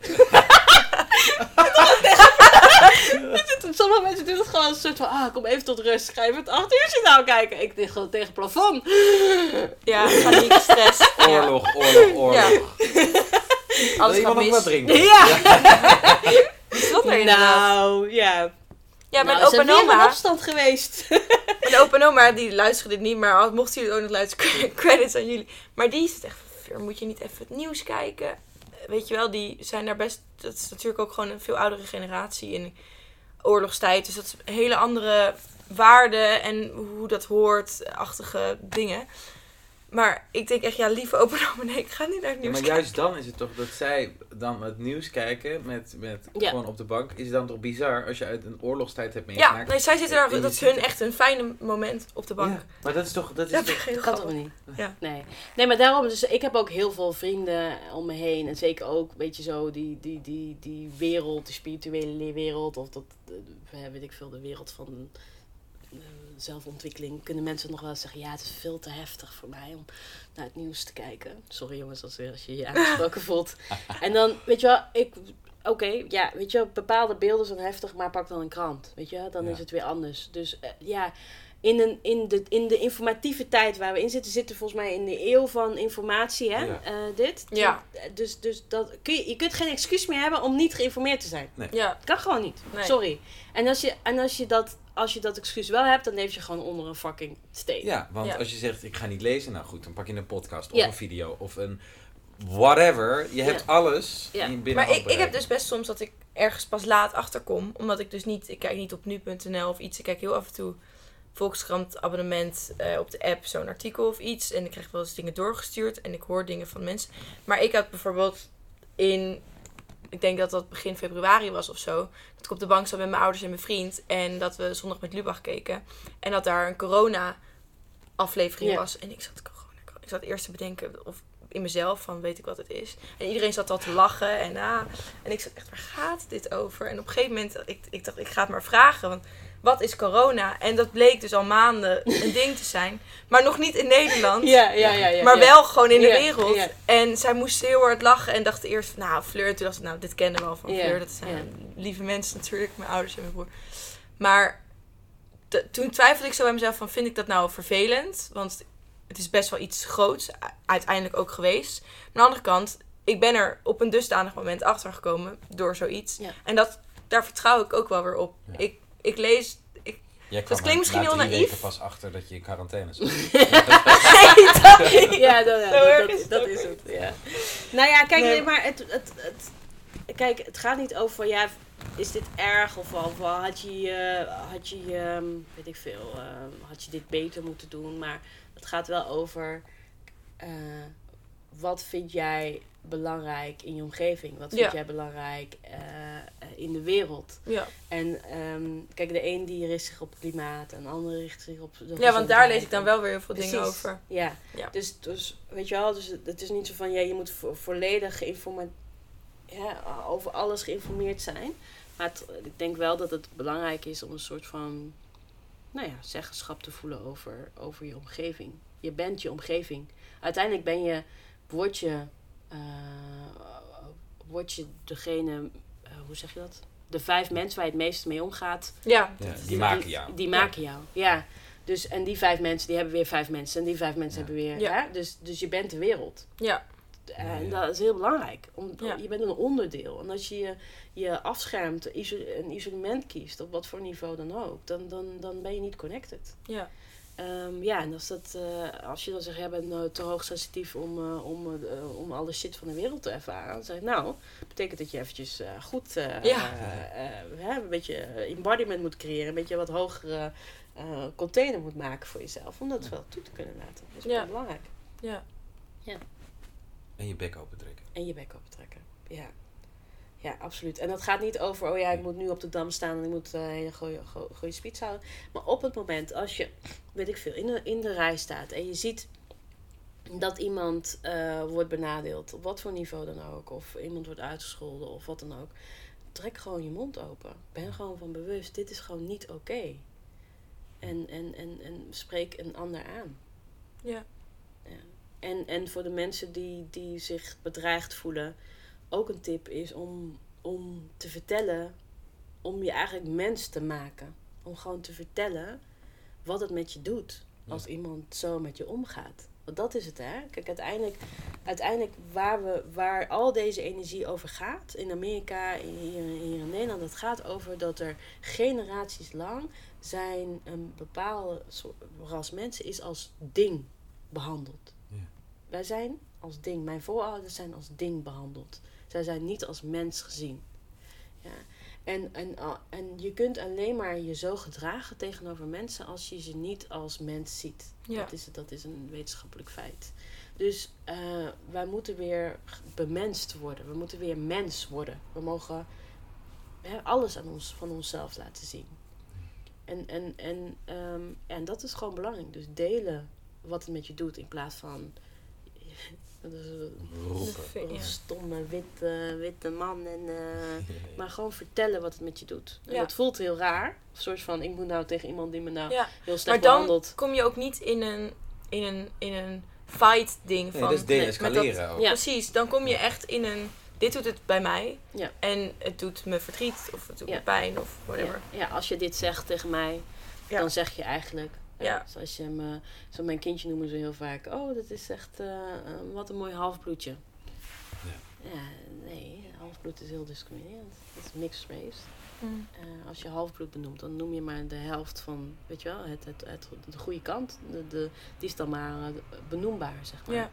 [LAUGHS] [LAUGHS] Sommige mensen doen het gewoon een soort van, ah, kom even tot rust. Ga even het acht uur journaal kijken. Ik denk gewoon tegen het plafond. Ja, paniekstress. [LAUGHS] Ja. Oorlog, oorlog, oorlog. Ja. Wil Alles gaat iemand nog mis. wat drinken? Ja, [LAUGHS] er nou, ja. Ja, mijn nou, is opa en oma, opstand geweest. mijn opa en oma, die luisteren dit niet, maar al- mochten jullie het ook nog luisteren, credits aan jullie. Maar die is echt, "Veer, moet je niet even het nieuws kijken? Weet je wel, die zijn daar best, dat is natuurlijk ook gewoon een veel oudere generatie in oorlogstijd. Dus dat is hele andere waarden en hoe dat hoort, achtige dingen. Maar ik denk echt, ja, lieve opa en oma, nee, ik ga niet naar het Ja, nieuws maar kijken. juist dan is het toch dat zij dan het nieuws kijken met, met Ja. gewoon op de bank. Is dan toch bizar als je uit een oorlogstijd hebt Ja, meegemaakt. nee, zij zitten daar, En je dat is hun het- echt een fijne moment op de bank. Ja, maar dat is toch... Dat is Ja, toch Dat kan toch niet? Ja. Nee. nee, maar daarom, dus ik heb ook heel veel vrienden om me heen. En zeker ook, weet je zo, die, die, die, die wereld, die spirituele wereld. Of dat, eh, weet ik veel, de wereld van eh, zelfontwikkeling. Kunnen mensen nog wel eens zeggen, ja, het is veel te heftig voor mij om naar het nieuws te kijken. Sorry jongens, als, als je je aangesproken [LAUGHS] voelt. En dan, weet je wel, ik... Oké, ja, weet je wel, bepaalde beelden zijn heftig, maar pak dan een krant. Weet je, wel, dan Ja. is het weer anders. Dus eh, ja, in, een, in, de, in de informatieve tijd waar we in zitten, zitten volgens mij in de eeuw van informatie, hè? Ja. eh, dit. Ja. Dus, dus dat kun je, je kunt geen excuus meer hebben om niet geïnformeerd te zijn. Ja, Kan gewoon niet. Nee. Sorry. En als je, en als je dat, als je dat excuus wel hebt, dan leef je gewoon onder een fucking steen. Ja, want Ja. als je zegt ik ga niet lezen, nou goed, dan pak je een podcast of Ja. een video of een whatever. Je hebt alles Ja. in binnen maar ik, ik heb dus best soms dat ik ergens pas laat achterkom. Omdat ik dus niet, ik kijk niet op nu.nl of iets. Ik kijk heel af en toe Volkskrant abonnement eh, op de app, zo'n artikel of iets. En ik krijg wel eens dingen doorgestuurd en ik hoor dingen van mensen. Maar ik had bijvoorbeeld in, ik denk dat dat begin februari was of zo. Dat ik op de bank zat met mijn ouders en mijn vriend. En dat we zondag met Lubach keken. En dat daar een corona aflevering Ja. was. En ik zat corona. Ik zat eerst te bedenken of in mezelf van weet ik wat het is. En iedereen zat al te lachen en ah. En ik zat echt, waar gaat dit over? En op een gegeven moment, ik, ik dacht, ik ga het maar vragen. Want wat is corona? En dat bleek dus al maanden [LAUGHS] een ding te zijn. Maar nog niet in Nederland. Ja, ja, ja. ja maar ja. wel gewoon in de Ja, wereld. ja. En zij moest heel hard lachen en dacht eerst, nou, Fleur. Toen dacht ik, nou, dit kennen we al van Ja, Fleur. Dat zijn ja. lieve mensen natuurlijk, mijn ouders en mijn broer. Maar toen twijfelde ik zo bij mezelf van, vind ik dat nou vervelend? Want het is best wel iets groots, uiteindelijk ook geweest. Maar aan de andere kant, ik ben er op een dusdanig moment achter gekomen door zoiets. Ja. En dat, daar vertrouw ik ook wel weer op. Ja. Ik, ik lees... Jij kwam klinkt misschien heel naïef. weken pas achter dat je in quarantaine zat. [LAUGHS] [LAUGHS] ja, dat, dat, is dat, het dat is het. Ja. Nou ja, kijk, Nee. nee, maar het, het, het, kijk, het gaat niet over, ja, is dit erg of, of had je, eh, had je ehm, weet ik veel, ehm, had je dit beter moeten doen. Maar het gaat wel over, eh, wat vind jij belangrijk in je omgeving? Wat vind Ja. jij belangrijk eh, in de wereld? Ja, En ehm, kijk, de een die richt zich op klimaat, en de ander richt zich op de ja want daar lees ik dan wel weer heel veel dingen over. Ja, Ja. Dus, dus weet je wel, dus het- het is niet zo van ja, je moet vo- volledig geïnformeerd, ja, over alles geïnformeerd zijn. Maar het- ik denk wel dat het belangrijk is om een soort van, nou ja, zeggenschap te voelen over, over je omgeving. Je bent je omgeving. Uiteindelijk ben je, word je, eh, word je degene, eh, hoe zeg je dat? De vijf mensen waar je het meest mee omgaat, Ja, Ja, die maken jou. die maken jou, ja. Dus, en die vijf mensen, die hebben weer vijf mensen. En die vijf mensen Ja. hebben weer... Ja. Hè? Dus, dus je bent de wereld. ja, En Ja, ja. dat is heel belangrijk. Om, Ja. Je bent een onderdeel. En als je je, je afschermt, iso- een isolement kiest, op wat voor niveau dan ook, dan, dan, dan ben je niet connected. ja. Ehm, ja, en als, dat, eh, als je dan zegt, jij bent nou te hoogsensitief om, eh, om, eh, om alle shit van de wereld te ervaren. Dan zeg ik, nou, betekent dat je eventjes eh, goed eh, Ja. eh, eh, hè, een beetje embodiment moet creëren. Een beetje wat hogere eh, container moet maken voor jezelf. Om dat wel toe te kunnen laten. Dat is Ja. belangrijk. ja. En je bek open trekken. En je bek open trekken. Ja. Ja, absoluut. En dat gaat niet over, oh ja, ik moet nu op de dam staan en ik moet eh, een hele goede, go- goede speech houden. Maar op het moment als je, weet ik veel, in de, in de rij staat en je ziet dat iemand eh, wordt benadeeld, op wat voor niveau dan ook, of iemand wordt uitgescholden of wat dan ook, trek gewoon je mond open. Ben gewoon van bewust, dit is gewoon niet oké. En, en, en, en spreek een ander aan. Ja. Ja. En, en voor de mensen die, die zich bedreigd voelen, ook een tip is om, om te vertellen, om je eigenlijk mens te maken. Om gewoon te vertellen wat het met je doet als iemand zo met je omgaat. Want dat is het, hè? Kijk, uiteindelijk, uiteindelijk waar, we, waar al deze energie over gaat, in Amerika, hier, hier in Nederland, het gaat over dat er generaties lang zijn een bepaalde soort ras mensen is als ding behandeld. Ja. Wij zijn als ding, mijn voorouders zijn als ding behandeld. Zij zijn niet als mens gezien. Ja. En, en, en je kunt alleen maar je zo gedragen tegenover mensen als je ze niet als mens ziet. Ja. Dat, is, dat is een wetenschappelijk feit. Dus eh, wij moeten weer bemenst worden. We moeten weer mens worden. We mogen hè, alles aan ons, van onszelf laten zien. En, en, en, ehm, en dat is gewoon belangrijk. Dus delen wat het met je doet in plaats van. Dat is een stomme witte, witte man. En, eh, [LAUGHS] maar gewoon vertellen wat het met je doet. En Ja. dat voelt heel raar. Een soort van, ik moet nou tegen iemand die me nou Ja. heel slecht Maar dan behandelt. kom je ook niet in een, in een, in een fight ding Nee, van... dat is de-escaleren ook. Ja. Precies, dan kom je echt in een... Dit doet het bij mij. Ja. En het doet me verdriet. Of het doet Ja. me pijn. Of whatever. Ja, ja, als je dit zegt tegen mij, Ja. dan zeg je eigenlijk. Eh, Ja. Zoals je me, zo mijn kindje noemen ze heel vaak. Oh, dat is echt eh, eh, wat een mooi halfbloedje. Ja. nee, halfbloed is heel discriminerend. Dat is mixed race. Mm. Eh, als je halfbloed benoemt, dan noem je maar de helft van, weet je wel, het, het, het, de goede kant. De, de, die is dan maar eh, benoembaar, zeg maar. Ja.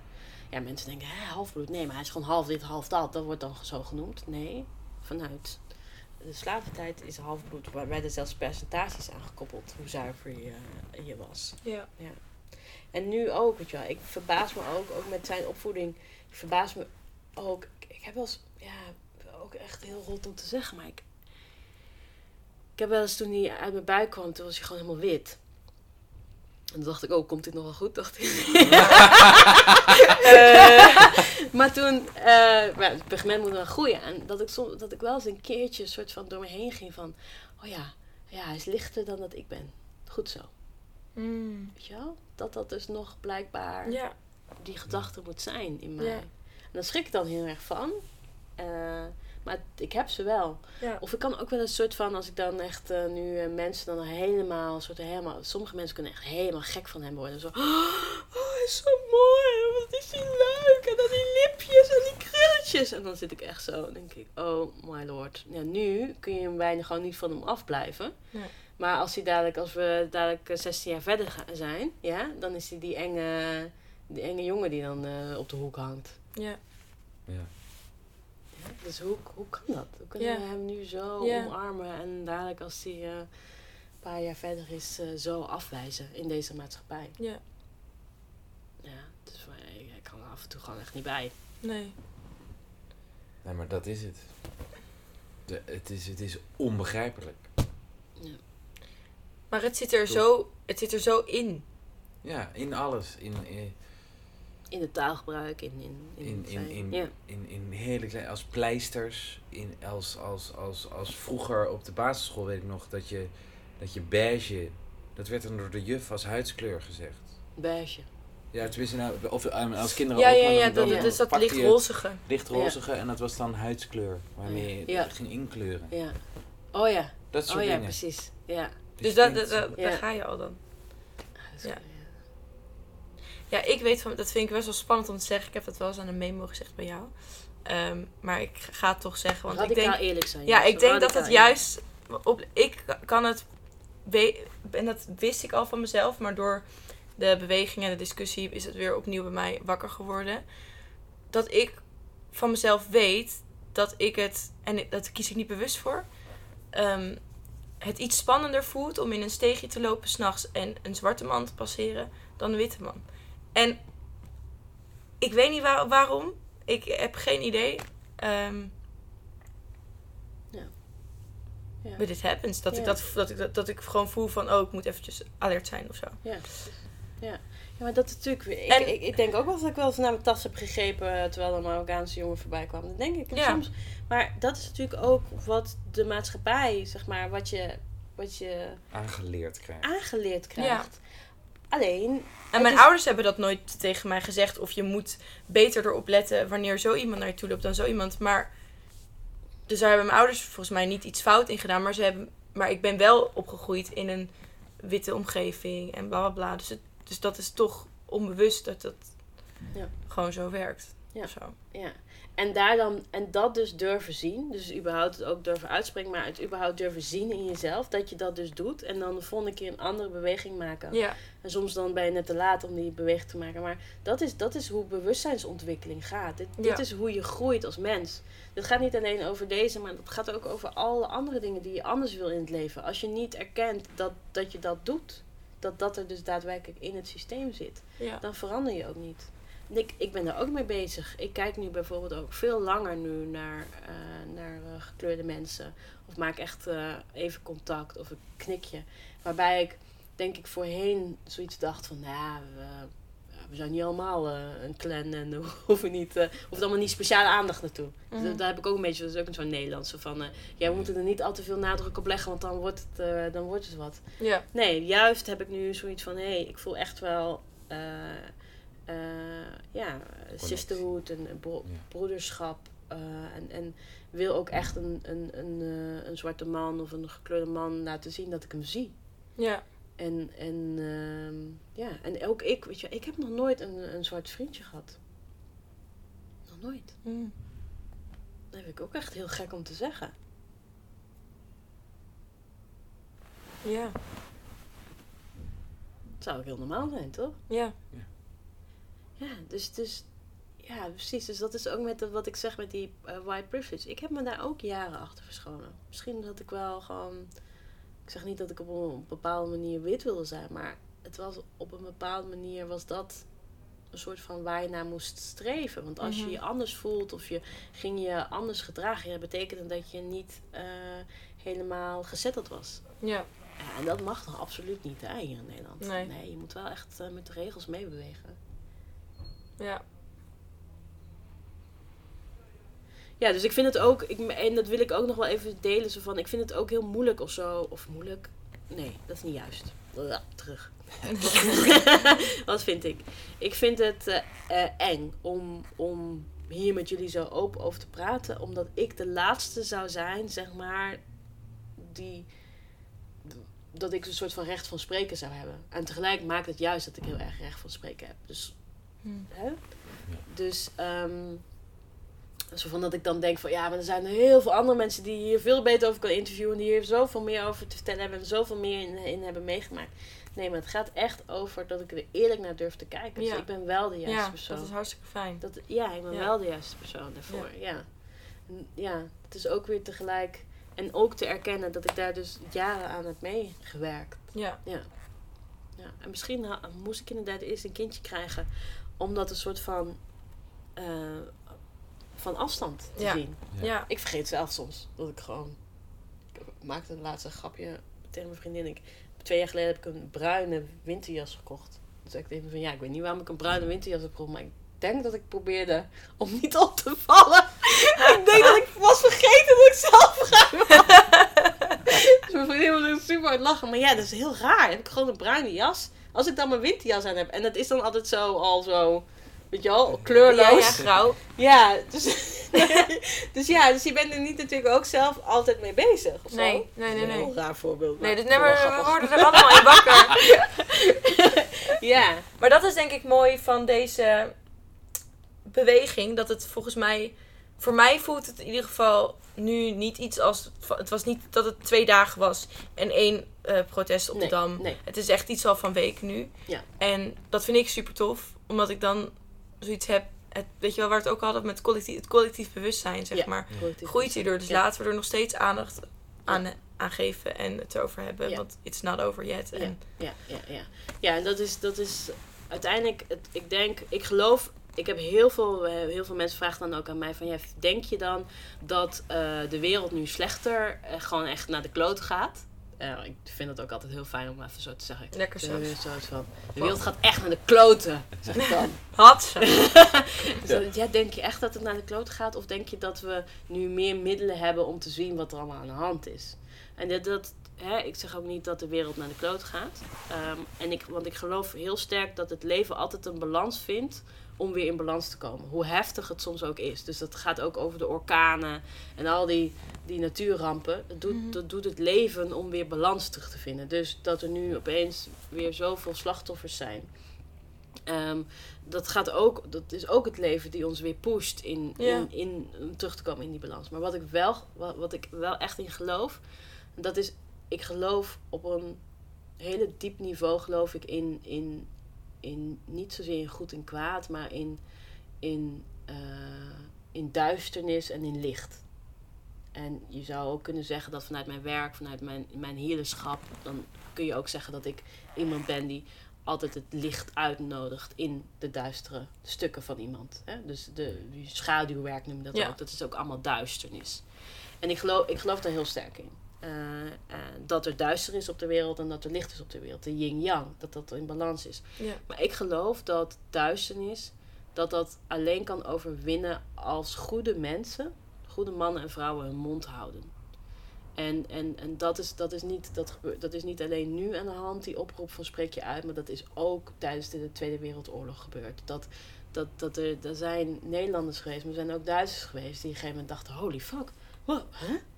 Ja, mensen denken, hè, halfbloed. Nee, maar hij is gewoon half dit, half dat. Dat wordt dan zo genoemd. Nee, vanuit de slaventijd is halfbloed, waarbij er zelfs percentages aan gekoppeld hoe zuiver je, je was. Ja. En nu ook, weet je wel. Ik verbaas me ook, ook met zijn opvoeding. Ik verbaas me ook. Ik, ik heb wel eens, ja, ook echt heel rot om te zeggen, maar ik. Ik heb wel eens toen hij uit mijn buik kwam, toen was hij gewoon helemaal wit. En toen dacht ik, oh, komt dit nog wel goed? Dacht ik. [LAUGHS] Eh, maar toen, eh maar het pigment moet wel groeien. En dat ik, soms, dat ik wel eens een keertje een soort van door me heen ging van, oh ja, ja, hij is lichter dan dat ik ben. Goed zo. Mm. Weet je wel? Dat dat dus nog blijkbaar Ja. die gedachte moet zijn in mij. Ja. En daar schrik ik dan heel erg van. Eh, Maar ik heb ze wel. Ja. Of ik kan ook wel een soort van, als ik dan echt eh, nu eh, mensen dan helemaal, soort helemaal, sommige mensen kunnen echt helemaal gek van hem worden. Zo, oh, hij is zo mooi, wat is hij leuk. En dan die lipjes en die krulletjes. En dan zit ik echt zo, denk ik, oh my lord. Ja, nu kun je hem bijna gewoon niet van hem afblijven. Nee. Maar als hij dadelijk, als we dadelijk eh, 16 jaar verder zijn, ja, dan is hij die enge, die enge jongen die dan eh, op de hoek hangt. Ja. Ja. Ja, dus hoe, hoe kan dat? Hoe kunnen Ja. we hem nu zo Ja. omarmen en dadelijk als hij eh, een paar jaar verder is, eh, zo afwijzen in deze maatschappij? Ja. Ja, dus ik, ik kan er af en toe gewoon echt niet bij. Nee. Nee, maar dat is het. De, het, is, het is onbegrijpelijk. Maar het zit er Toch? zo, het zit er zo in. Ja, in alles. In, in, In het taalgebruik, in... In, in, in, in, ja. in, in hele klein, als pleisters. In, als, als, als, als vroeger op de basisschool weet ik nog dat je, dat je beige, dat werd dan door de juf als huidskleur gezegd. Beige. Ja, tenminste, nou, of eh, als kinderen Ja, ook, ja, ja. dan, dan Dat, dus dat lichtrozige. lichtrozige en dat was dan huidskleur, waarmee je Ja. ging inkleuren. Ja. Oh ja. Dat soort Oh ja, dingen. precies. Ja. Dus dat, Distinct. dat, dat- Ja. daar ga je al dan. Dat Ja. Ja, ik weet van, dat vind ik best wel spannend om te zeggen. Ik heb dat wel eens aan een memo gezegd bij jou. Ehm, maar ik ga het toch zeggen. Want ik denk, eerlijk zijn. ja, ik denk dat het juist. Op, ik kan het. En dat wist ik al van mezelf. Maar door de beweging en de discussie is het weer opnieuw bij mij wakker geworden. Dat ik van mezelf weet dat ik het. En dat kies ik niet bewust voor. ehm, het iets spannender voelt om in een steegje te lopen s'nachts en een zwarte man te passeren dan een witte man. En ik weet niet waar- waarom. Ik heb geen idee. Ehm Ja. But it happens. Dat, ik dat, dat, ik, dat, dat ik gewoon voel van, oh, ik moet eventjes alert zijn of zo. Ja. Ja. ja, maar dat is natuurlijk... Ik, En- ik, ik denk ook wel dat ik wel eens naar mijn tas heb gegrepen terwijl er een Marokkaanse jongen voorbij kwam. Dat denk ik. Ja. Soms, maar dat is natuurlijk ook wat de maatschappij, zeg maar, wat je, wat je Aangeleerd krijgen. aangeleerd krijgt. Alleen, En mijn is- ouders hebben dat nooit tegen mij gezegd. Of je moet beter erop letten wanneer zo iemand naar je toe loopt dan zo iemand. Maar dus daar hebben mijn ouders volgens mij niet iets fout in gedaan. Maar, ze hebben, maar ik ben wel opgegroeid in een witte omgeving en bla bla bla. Dus, het, dus dat is toch onbewust dat dat Ja. gewoon zo werkt. Ja. Of zo. ja. En, daar dan, en dat dus durven zien. Dus überhaupt het ook durven uitspreken, maar het überhaupt durven zien in jezelf. Dat je dat dus doet. En dan de volgende keer een andere beweging maken. Ja, En soms dan ben je net te laat om die beweging te maken. Maar dat is, dat is hoe bewustzijnsontwikkeling gaat. Dit, Ja. is hoe je groeit als mens. Het gaat niet alleen over deze, maar het gaat ook over alle andere dingen die je anders wil in het leven. Als je niet erkent dat, dat je dat doet, dat dat er dus daadwerkelijk in het systeem zit, ja. dan verander je ook niet. Ik, ik ben daar ook mee bezig. Ik kijk nu bijvoorbeeld ook veel langer nu naar, eh, naar eh, gekleurde mensen. Of maak echt eh, even contact of een knikje. Waarbij ik denk ik voorheen zoiets dacht van, nou ja, we, we zijn niet allemaal een clan en we [LAUGHS] hoeven niet, eh hoeft allemaal niet speciale aandacht naartoe. Dus Mhm. daar heb ik ook een beetje, dat is ook een zo'n Nederlandse van, eh ja, we moeten er niet al te veel nadruk op leggen, want dan wordt het, eh, dan wordt het wat. ja. Nee, juist heb ik nu zoiets van, hé, hey, ik voel echt wel, eh, eh, ja, sisterhood en bro- Ja. broederschap. eh, en, en wil ook echt een, een, een, eh, een zwarte man of een gekleurde man laten zien dat ik hem zie. ja. En, en, ehm, ja, en ook ik, weet je, ik heb nog nooit een, een zwart vriendje gehad. Nog nooit. Mm. Dat vind ik ook echt heel gek om te zeggen. Ja, Het zou ook heel normaal zijn, toch? ja. Ja, dus, dus ja, precies. Dus dat is ook met de- wat ik zeg met die eh, white privilege. Ik heb me daar ook jaren achter verscholen. Misschien dat ik wel gewoon. Ik zeg niet dat ik op een bepaalde manier wit wilde zijn, maar het was op een bepaalde manier was dat een soort van waar je naar moest streven. Want als Mhm. je je anders voelt of je ging je anders gedragen, ja, betekende dat je niet eh, helemaal gezetteld was. Ja, Ja, en dat mag toch absoluut niet hè, hier in Nederland. Nee. je moet wel echt eh, met de regels meebewegen. Ja. Ja, dus ik vind het ook, ik, en dat wil ik ook nog wel even delen, zo van, ik vind het ook heel moeilijk of zo, of moeilijk, nee, dat is niet juist. Ja, terug. [LAUGHS] Wat vind ik? Ik vind het eh, eh, eng om, om hier met jullie zo open over te praten. Omdat ik de laatste zou zijn, zeg maar, die. Dat ik een soort van recht van spreken zou hebben. En tegelijk maakt het juist dat ik heel erg recht van spreken heb. Dus. Hm. Hè? Dus. ehm zo van dat ik dan denk van ja, maar er zijn heel veel andere mensen die hier veel beter over kan interviewen. Die hier zoveel meer over te vertellen hebben en zoveel meer in, in hebben meegemaakt. Nee, maar het gaat echt over dat ik er eerlijk naar durf te kijken. Ja. Dus ik ben wel de juiste Ja, persoon. dat is hartstikke fijn. Dat, ja, ik ben Ja. wel de juiste persoon daarvoor. Ja. En Ja, het is ook weer tegelijk. En ook te erkennen dat ik daar dus jaren aan heb meegewerkt. Ja, Ja. ja. En misschien ha- moest ik inderdaad eerst een kindje krijgen. Om dat een soort van. eh, van afstand te Ja. zien. ja. Ja. Ik vergeet zelf soms dat ik gewoon. Ik maakte een laatste grapje tegen mijn vriendin. Ik, twee jaar geleden heb ik een bruine winterjas gekocht. Dus ik denk van ja, ik weet niet waarom ik een bruine winterjas heb gekocht. Maar ik denk dat ik probeerde om niet op te vallen. [LAUGHS] ik denk dat ik was vergeten dat ik zelf bruin was. [LAUGHS] dus mijn vriendin was super het lachen. Maar ja, dat is heel raar. Heb ik gewoon een bruine jas. Als ik dan mijn winterjas aan heb. En dat is dan altijd zo al zo. Weet je wel, kleurloos. Ja, ja, grauw. Ja, dus, [LAUGHS] dus ja, dus je bent er niet natuurlijk ook zelf altijd mee bezig. Of zo. Nee, nee, nee, Een nee. heel raar voorbeeld. Nee, dus nee, wel we worden er allemaal in wakker. [LAUGHS] Ja, Maar dat is denk ik mooi van deze beweging. Dat het volgens mij... Voor mij voelt het in ieder geval nu niet iets als... Het was niet dat het twee dagen was en één eh, protest op nee, de Dam. nee. Het is echt iets al van weken nu. Ja. En dat vind ik super tof. Omdat ik dan zoiets heb... Het, weet je wel, waar het ook hadden met collectief, het collectief bewustzijn, zeg Ja. maar. Groeit hierdoor. Dus Ja. laten we er nog steeds aandacht aan, aan geven en het over hebben. Ja. Want it's not over yet. En, Ja, ja, ja. Ja, en dat is, dat is uiteindelijk, het, ik denk, ik geloof, ik heb heel veel, eh, heel veel mensen vragen dan ook aan mij van, ja, denk je dan dat eh, de wereld nu slechter eh, gewoon echt naar de kloot gaat? Eh, ik vind het ook altijd heel fijn om even zo te zeggen. Lekker zo. Van, de wereld gaat echt naar de kloten, zeg ik dan. [LAUGHS] Had ze. [LAUGHS] Dus ja, denk je echt dat het naar de kloot gaat? Of denk je dat we nu meer middelen hebben om te zien wat er allemaal aan de hand is? En dat, dat hè, ik zeg ook niet dat de wereld naar de kloot gaat. Ehm, en ik, want ik geloof heel sterk dat het leven altijd een balans vindt om weer in balans te komen. Hoe heftig het soms ook is. Dus dat gaat ook over de orkanen en al die, die natuurrampen. Dat doet, Mhm. dat doet het leven om weer balans terug te vinden. Dus dat er nu opeens weer zoveel slachtoffers zijn. Ehm, dat, gaat ook, dat is ook het leven die ons weer pusht in, Ja. in, in, om terug te komen in die balans. Maar wat ik wel, wat, wat ik wel echt in geloof, dat is, ik geloof op een hele diep niveau, geloof ik in, in, in niet zozeer in goed en kwaad, maar in, in, eh, in duisternis en in licht. En je zou ook kunnen zeggen dat vanuit mijn werk, vanuit mijn, mijn dan kun je ook zeggen dat ik iemand ben die altijd het licht uitnodigt in de duistere stukken van iemand. Hè? Dus de schaduwwerk noem je dat Ja. ook. Dat is ook allemaal duisternis. En ik geloof, ik geloof daar heel sterk in. Eh, eh, dat er duister is op de wereld en dat er licht is op de wereld. De yin-yang, dat dat in balans is. Ja. Maar ik geloof dat duisternis, dat dat alleen kan overwinnen als goede mensen, goede mannen en vrouwen hun mond houden. En, en, en dat, is, dat, is niet, dat, gebeurt, dat is niet alleen nu aan de hand, die oproep van spreek je uit, maar dat is ook tijdens de Tweede Wereldoorlog gebeurd. Dat, dat, dat er, er zijn Nederlanders geweest, maar er zijn ook Duitsers geweest die op een gegeven moment dachten, holy fuck, huh?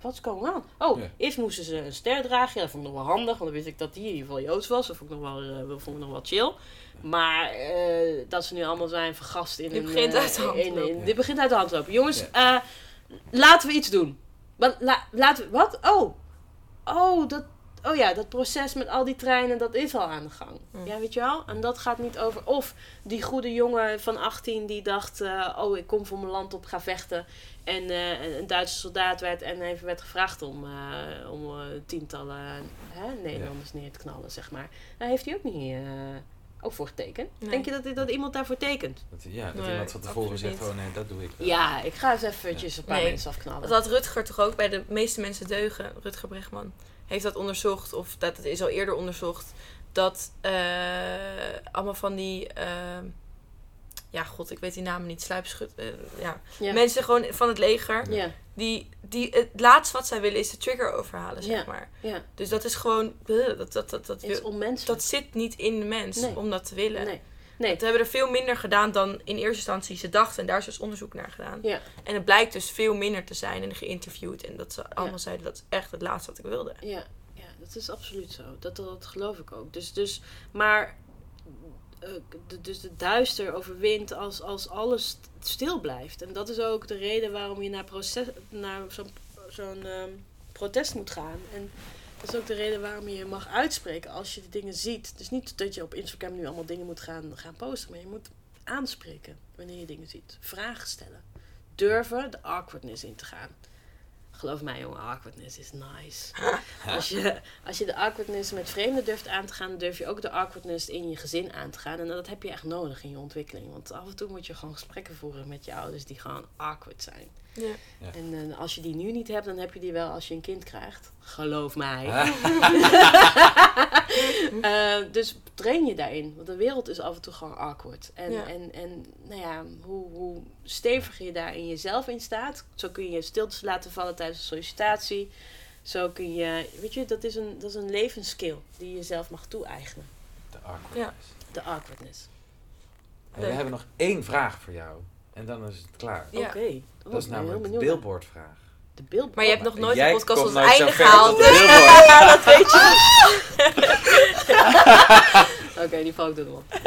what's going on? Oh, Ja. eerst moesten ze een ster dragen, ja, dat vond ik nog wel handig, want dan wist ik dat die in ieder geval Joods was, dat vond ik nog wel, eh, dat vond ik nog wel chill. Maar eh, dat ze nu allemaal zijn vergast in Dit een... begint eh, uit de hand te in- lopen. in- Ja. Dit begint uit de hand te lopen. Jongens, eh, laten we iets doen. Wat, la- laten we, wat? Oh, oh, dat, oh ja, dat proces met al die treinen, dat is al aan de gang. Mm. Ja, weet je wel? En dat gaat niet over. Of die goede jongen van 18 die dacht: eh, Oh, ik kom voor mijn land op, ga vechten. En eh, een Duitse soldaat werd en even werd gevraagd om, eh, om tientallen hè, Nederlanders neer te knallen, zeg maar. Daar heeft hij ook niet. eh, ook voor getekend. Nee. Denk je dat, dat iemand daarvoor tekent? Dat, ja, dat Nee, iemand van tevoren zegt, oh nee, dat doe ik wel. Ja, ik ga eens eventjes een paar Nee. mensen afknallen. Dat had Rutger toch ook bij de meeste mensen deugen. Rutger Bregman heeft dat onderzocht, of dat het is al eerder onderzocht, dat eh, allemaal van die, eh, ja god, ik weet die namen niet, sluipschut, eh, ja. Ja. mensen gewoon van het leger, Ja, die, die het laatste wat zij willen is de trigger overhalen, zeg Ja. maar. ja. Dus dat is gewoon, dat, dat, dat, dat, wil- dat zit niet in de mens Nee. om dat te willen. Nee. Nee. We hebben er veel minder gedaan dan in eerste instantie ze dachten. En daar is dus onderzoek naar gedaan. Ja. En het blijkt dus veel minder te zijn en geïnterviewd. En dat ze allemaal zeiden, dat is echt het laatste wat ik wilde. Ja, ja dat is absoluut zo. Dat, dat geloof ik ook. Dus, dus maar eh, de, dus de duister overwint als, als alles st- stil blijft. En dat is ook de reden waarom je naar, proces, naar zo'n zo'n ehm, protest moet gaan. En dat is ook de reden waarom je je mag uitspreken als je de dingen ziet. Dus niet dat je op Instagram nu allemaal dingen moet gaan, gaan posten, maar je moet aanspreken wanneer je dingen ziet. Vragen stellen. Durven de awkwardness in te gaan. Geloof mij, jongen, awkwardness is nice. [LAUGHS] Als je, als je de awkwardness met vreemden durft aan te gaan, durf je ook de awkwardness in je gezin aan te gaan. En dat heb je echt nodig in je ontwikkeling. Want af en toe moet je gewoon gesprekken voeren met je ouders die gewoon awkward zijn. Ja. Ja. En eh, als je die nu niet hebt, dan heb je die wel als je een kind krijgt. Geloof mij. [LAUGHS] Eh, dus train je daarin. Want de wereld is af en toe gewoon awkward. En, Ja. en, en nou ja, hoe, hoe steviger je daar in jezelf in staat. Zo kun je stiltes laten vallen tijdens een sollicitatie. Zo kun je, weet je, dat is een, dat is een levensskill die je jezelf mag toe-eigenen. De awkwardness. Ja. De awkwardness. En we hebben nog één vraag voor jou. En dan is het klaar. Ja. Oké. Dat is namelijk de billboardvraag. De beeld. Maar je hebt nog nooit de podcast als einde gehaald. billboard. ja, dat weet je. [LAUGHS] Oké, die val ik door de mond. Ehm,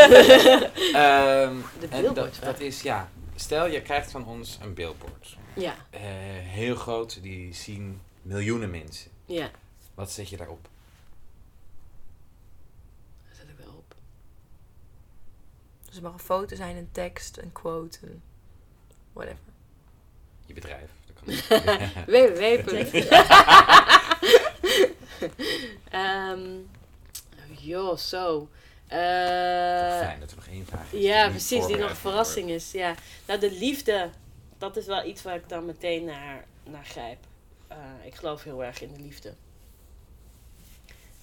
De en dat, billboardvraag. dat is, ja, stel je krijgt van ons een billboard. Ja, Eh, heel groot, die zien miljoenen mensen. ja. Wat zet je daarop? Dat zet ik wel op. Dus het mag een foto zijn, een tekst, een quote, een whatever. Je bedrijf. Dat kan [LAUGHS] ook. www. [LAUGHS] Ehm joh, zo. Eh, Fijn dat er nog één vraag is. ja, precies, die nog een verrassing is. Ja. Nou, de liefde, dat is wel iets waar ik dan meteen naar, naar grijp. Eh, ik geloof heel erg in de liefde.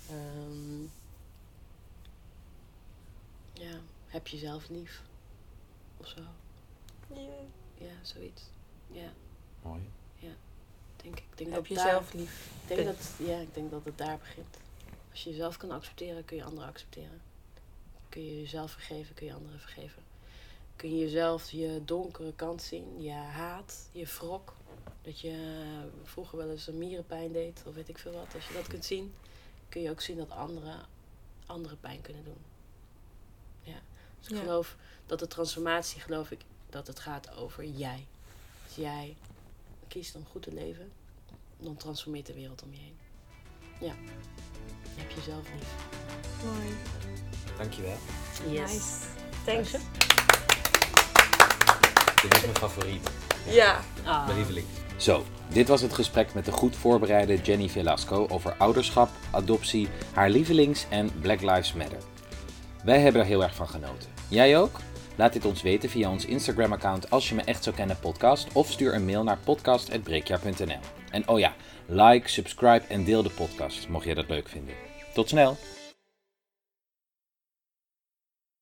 Ehm, ja, heb je zelf lief? Of zo. Ja, zoiets. Ja, Mooi. denk ik. denk Heb dat jezelf daar- lief. Ik denk dat, ja, ik denk dat het daar begint. Als je jezelf kan accepteren, kun je anderen accepteren. Kun je jezelf vergeven, kun je anderen vergeven. Kun je jezelf je donkere kant zien, je haat, je wrok. Dat je eh, vroeger wel eens een mierenpijn deed, of weet ik veel wat. Als je dat kunt zien, kun je ook zien dat anderen andere pijn kunnen doen. Ja. Dus ik Ja. geloof dat de transformatie, geloof ik, dat het gaat over jij. Als jij kiest om goed te leven, dan transformeert de wereld om je heen. Ja. Je hebt jezelf lief. Mooi. Dankjewel. Nice. Thanks. Dit is mijn favoriet. Ja. Ah. Mijn lieveling. Zo, dit was het gesprek met de goed voorbereide Jenny Velasco over ouderschap, adoptie, haar lievelings en Black Lives Matter. Wij hebben er heel erg van genoten. Jij ook? Laat dit ons weten via ons Instagram-account als je me echt zou kennen podcast of stuur een mail naar podcast.breekjaar.nl. En oh ja, like, subscribe en deel de podcast mocht jij dat leuk vinden. Tot snel!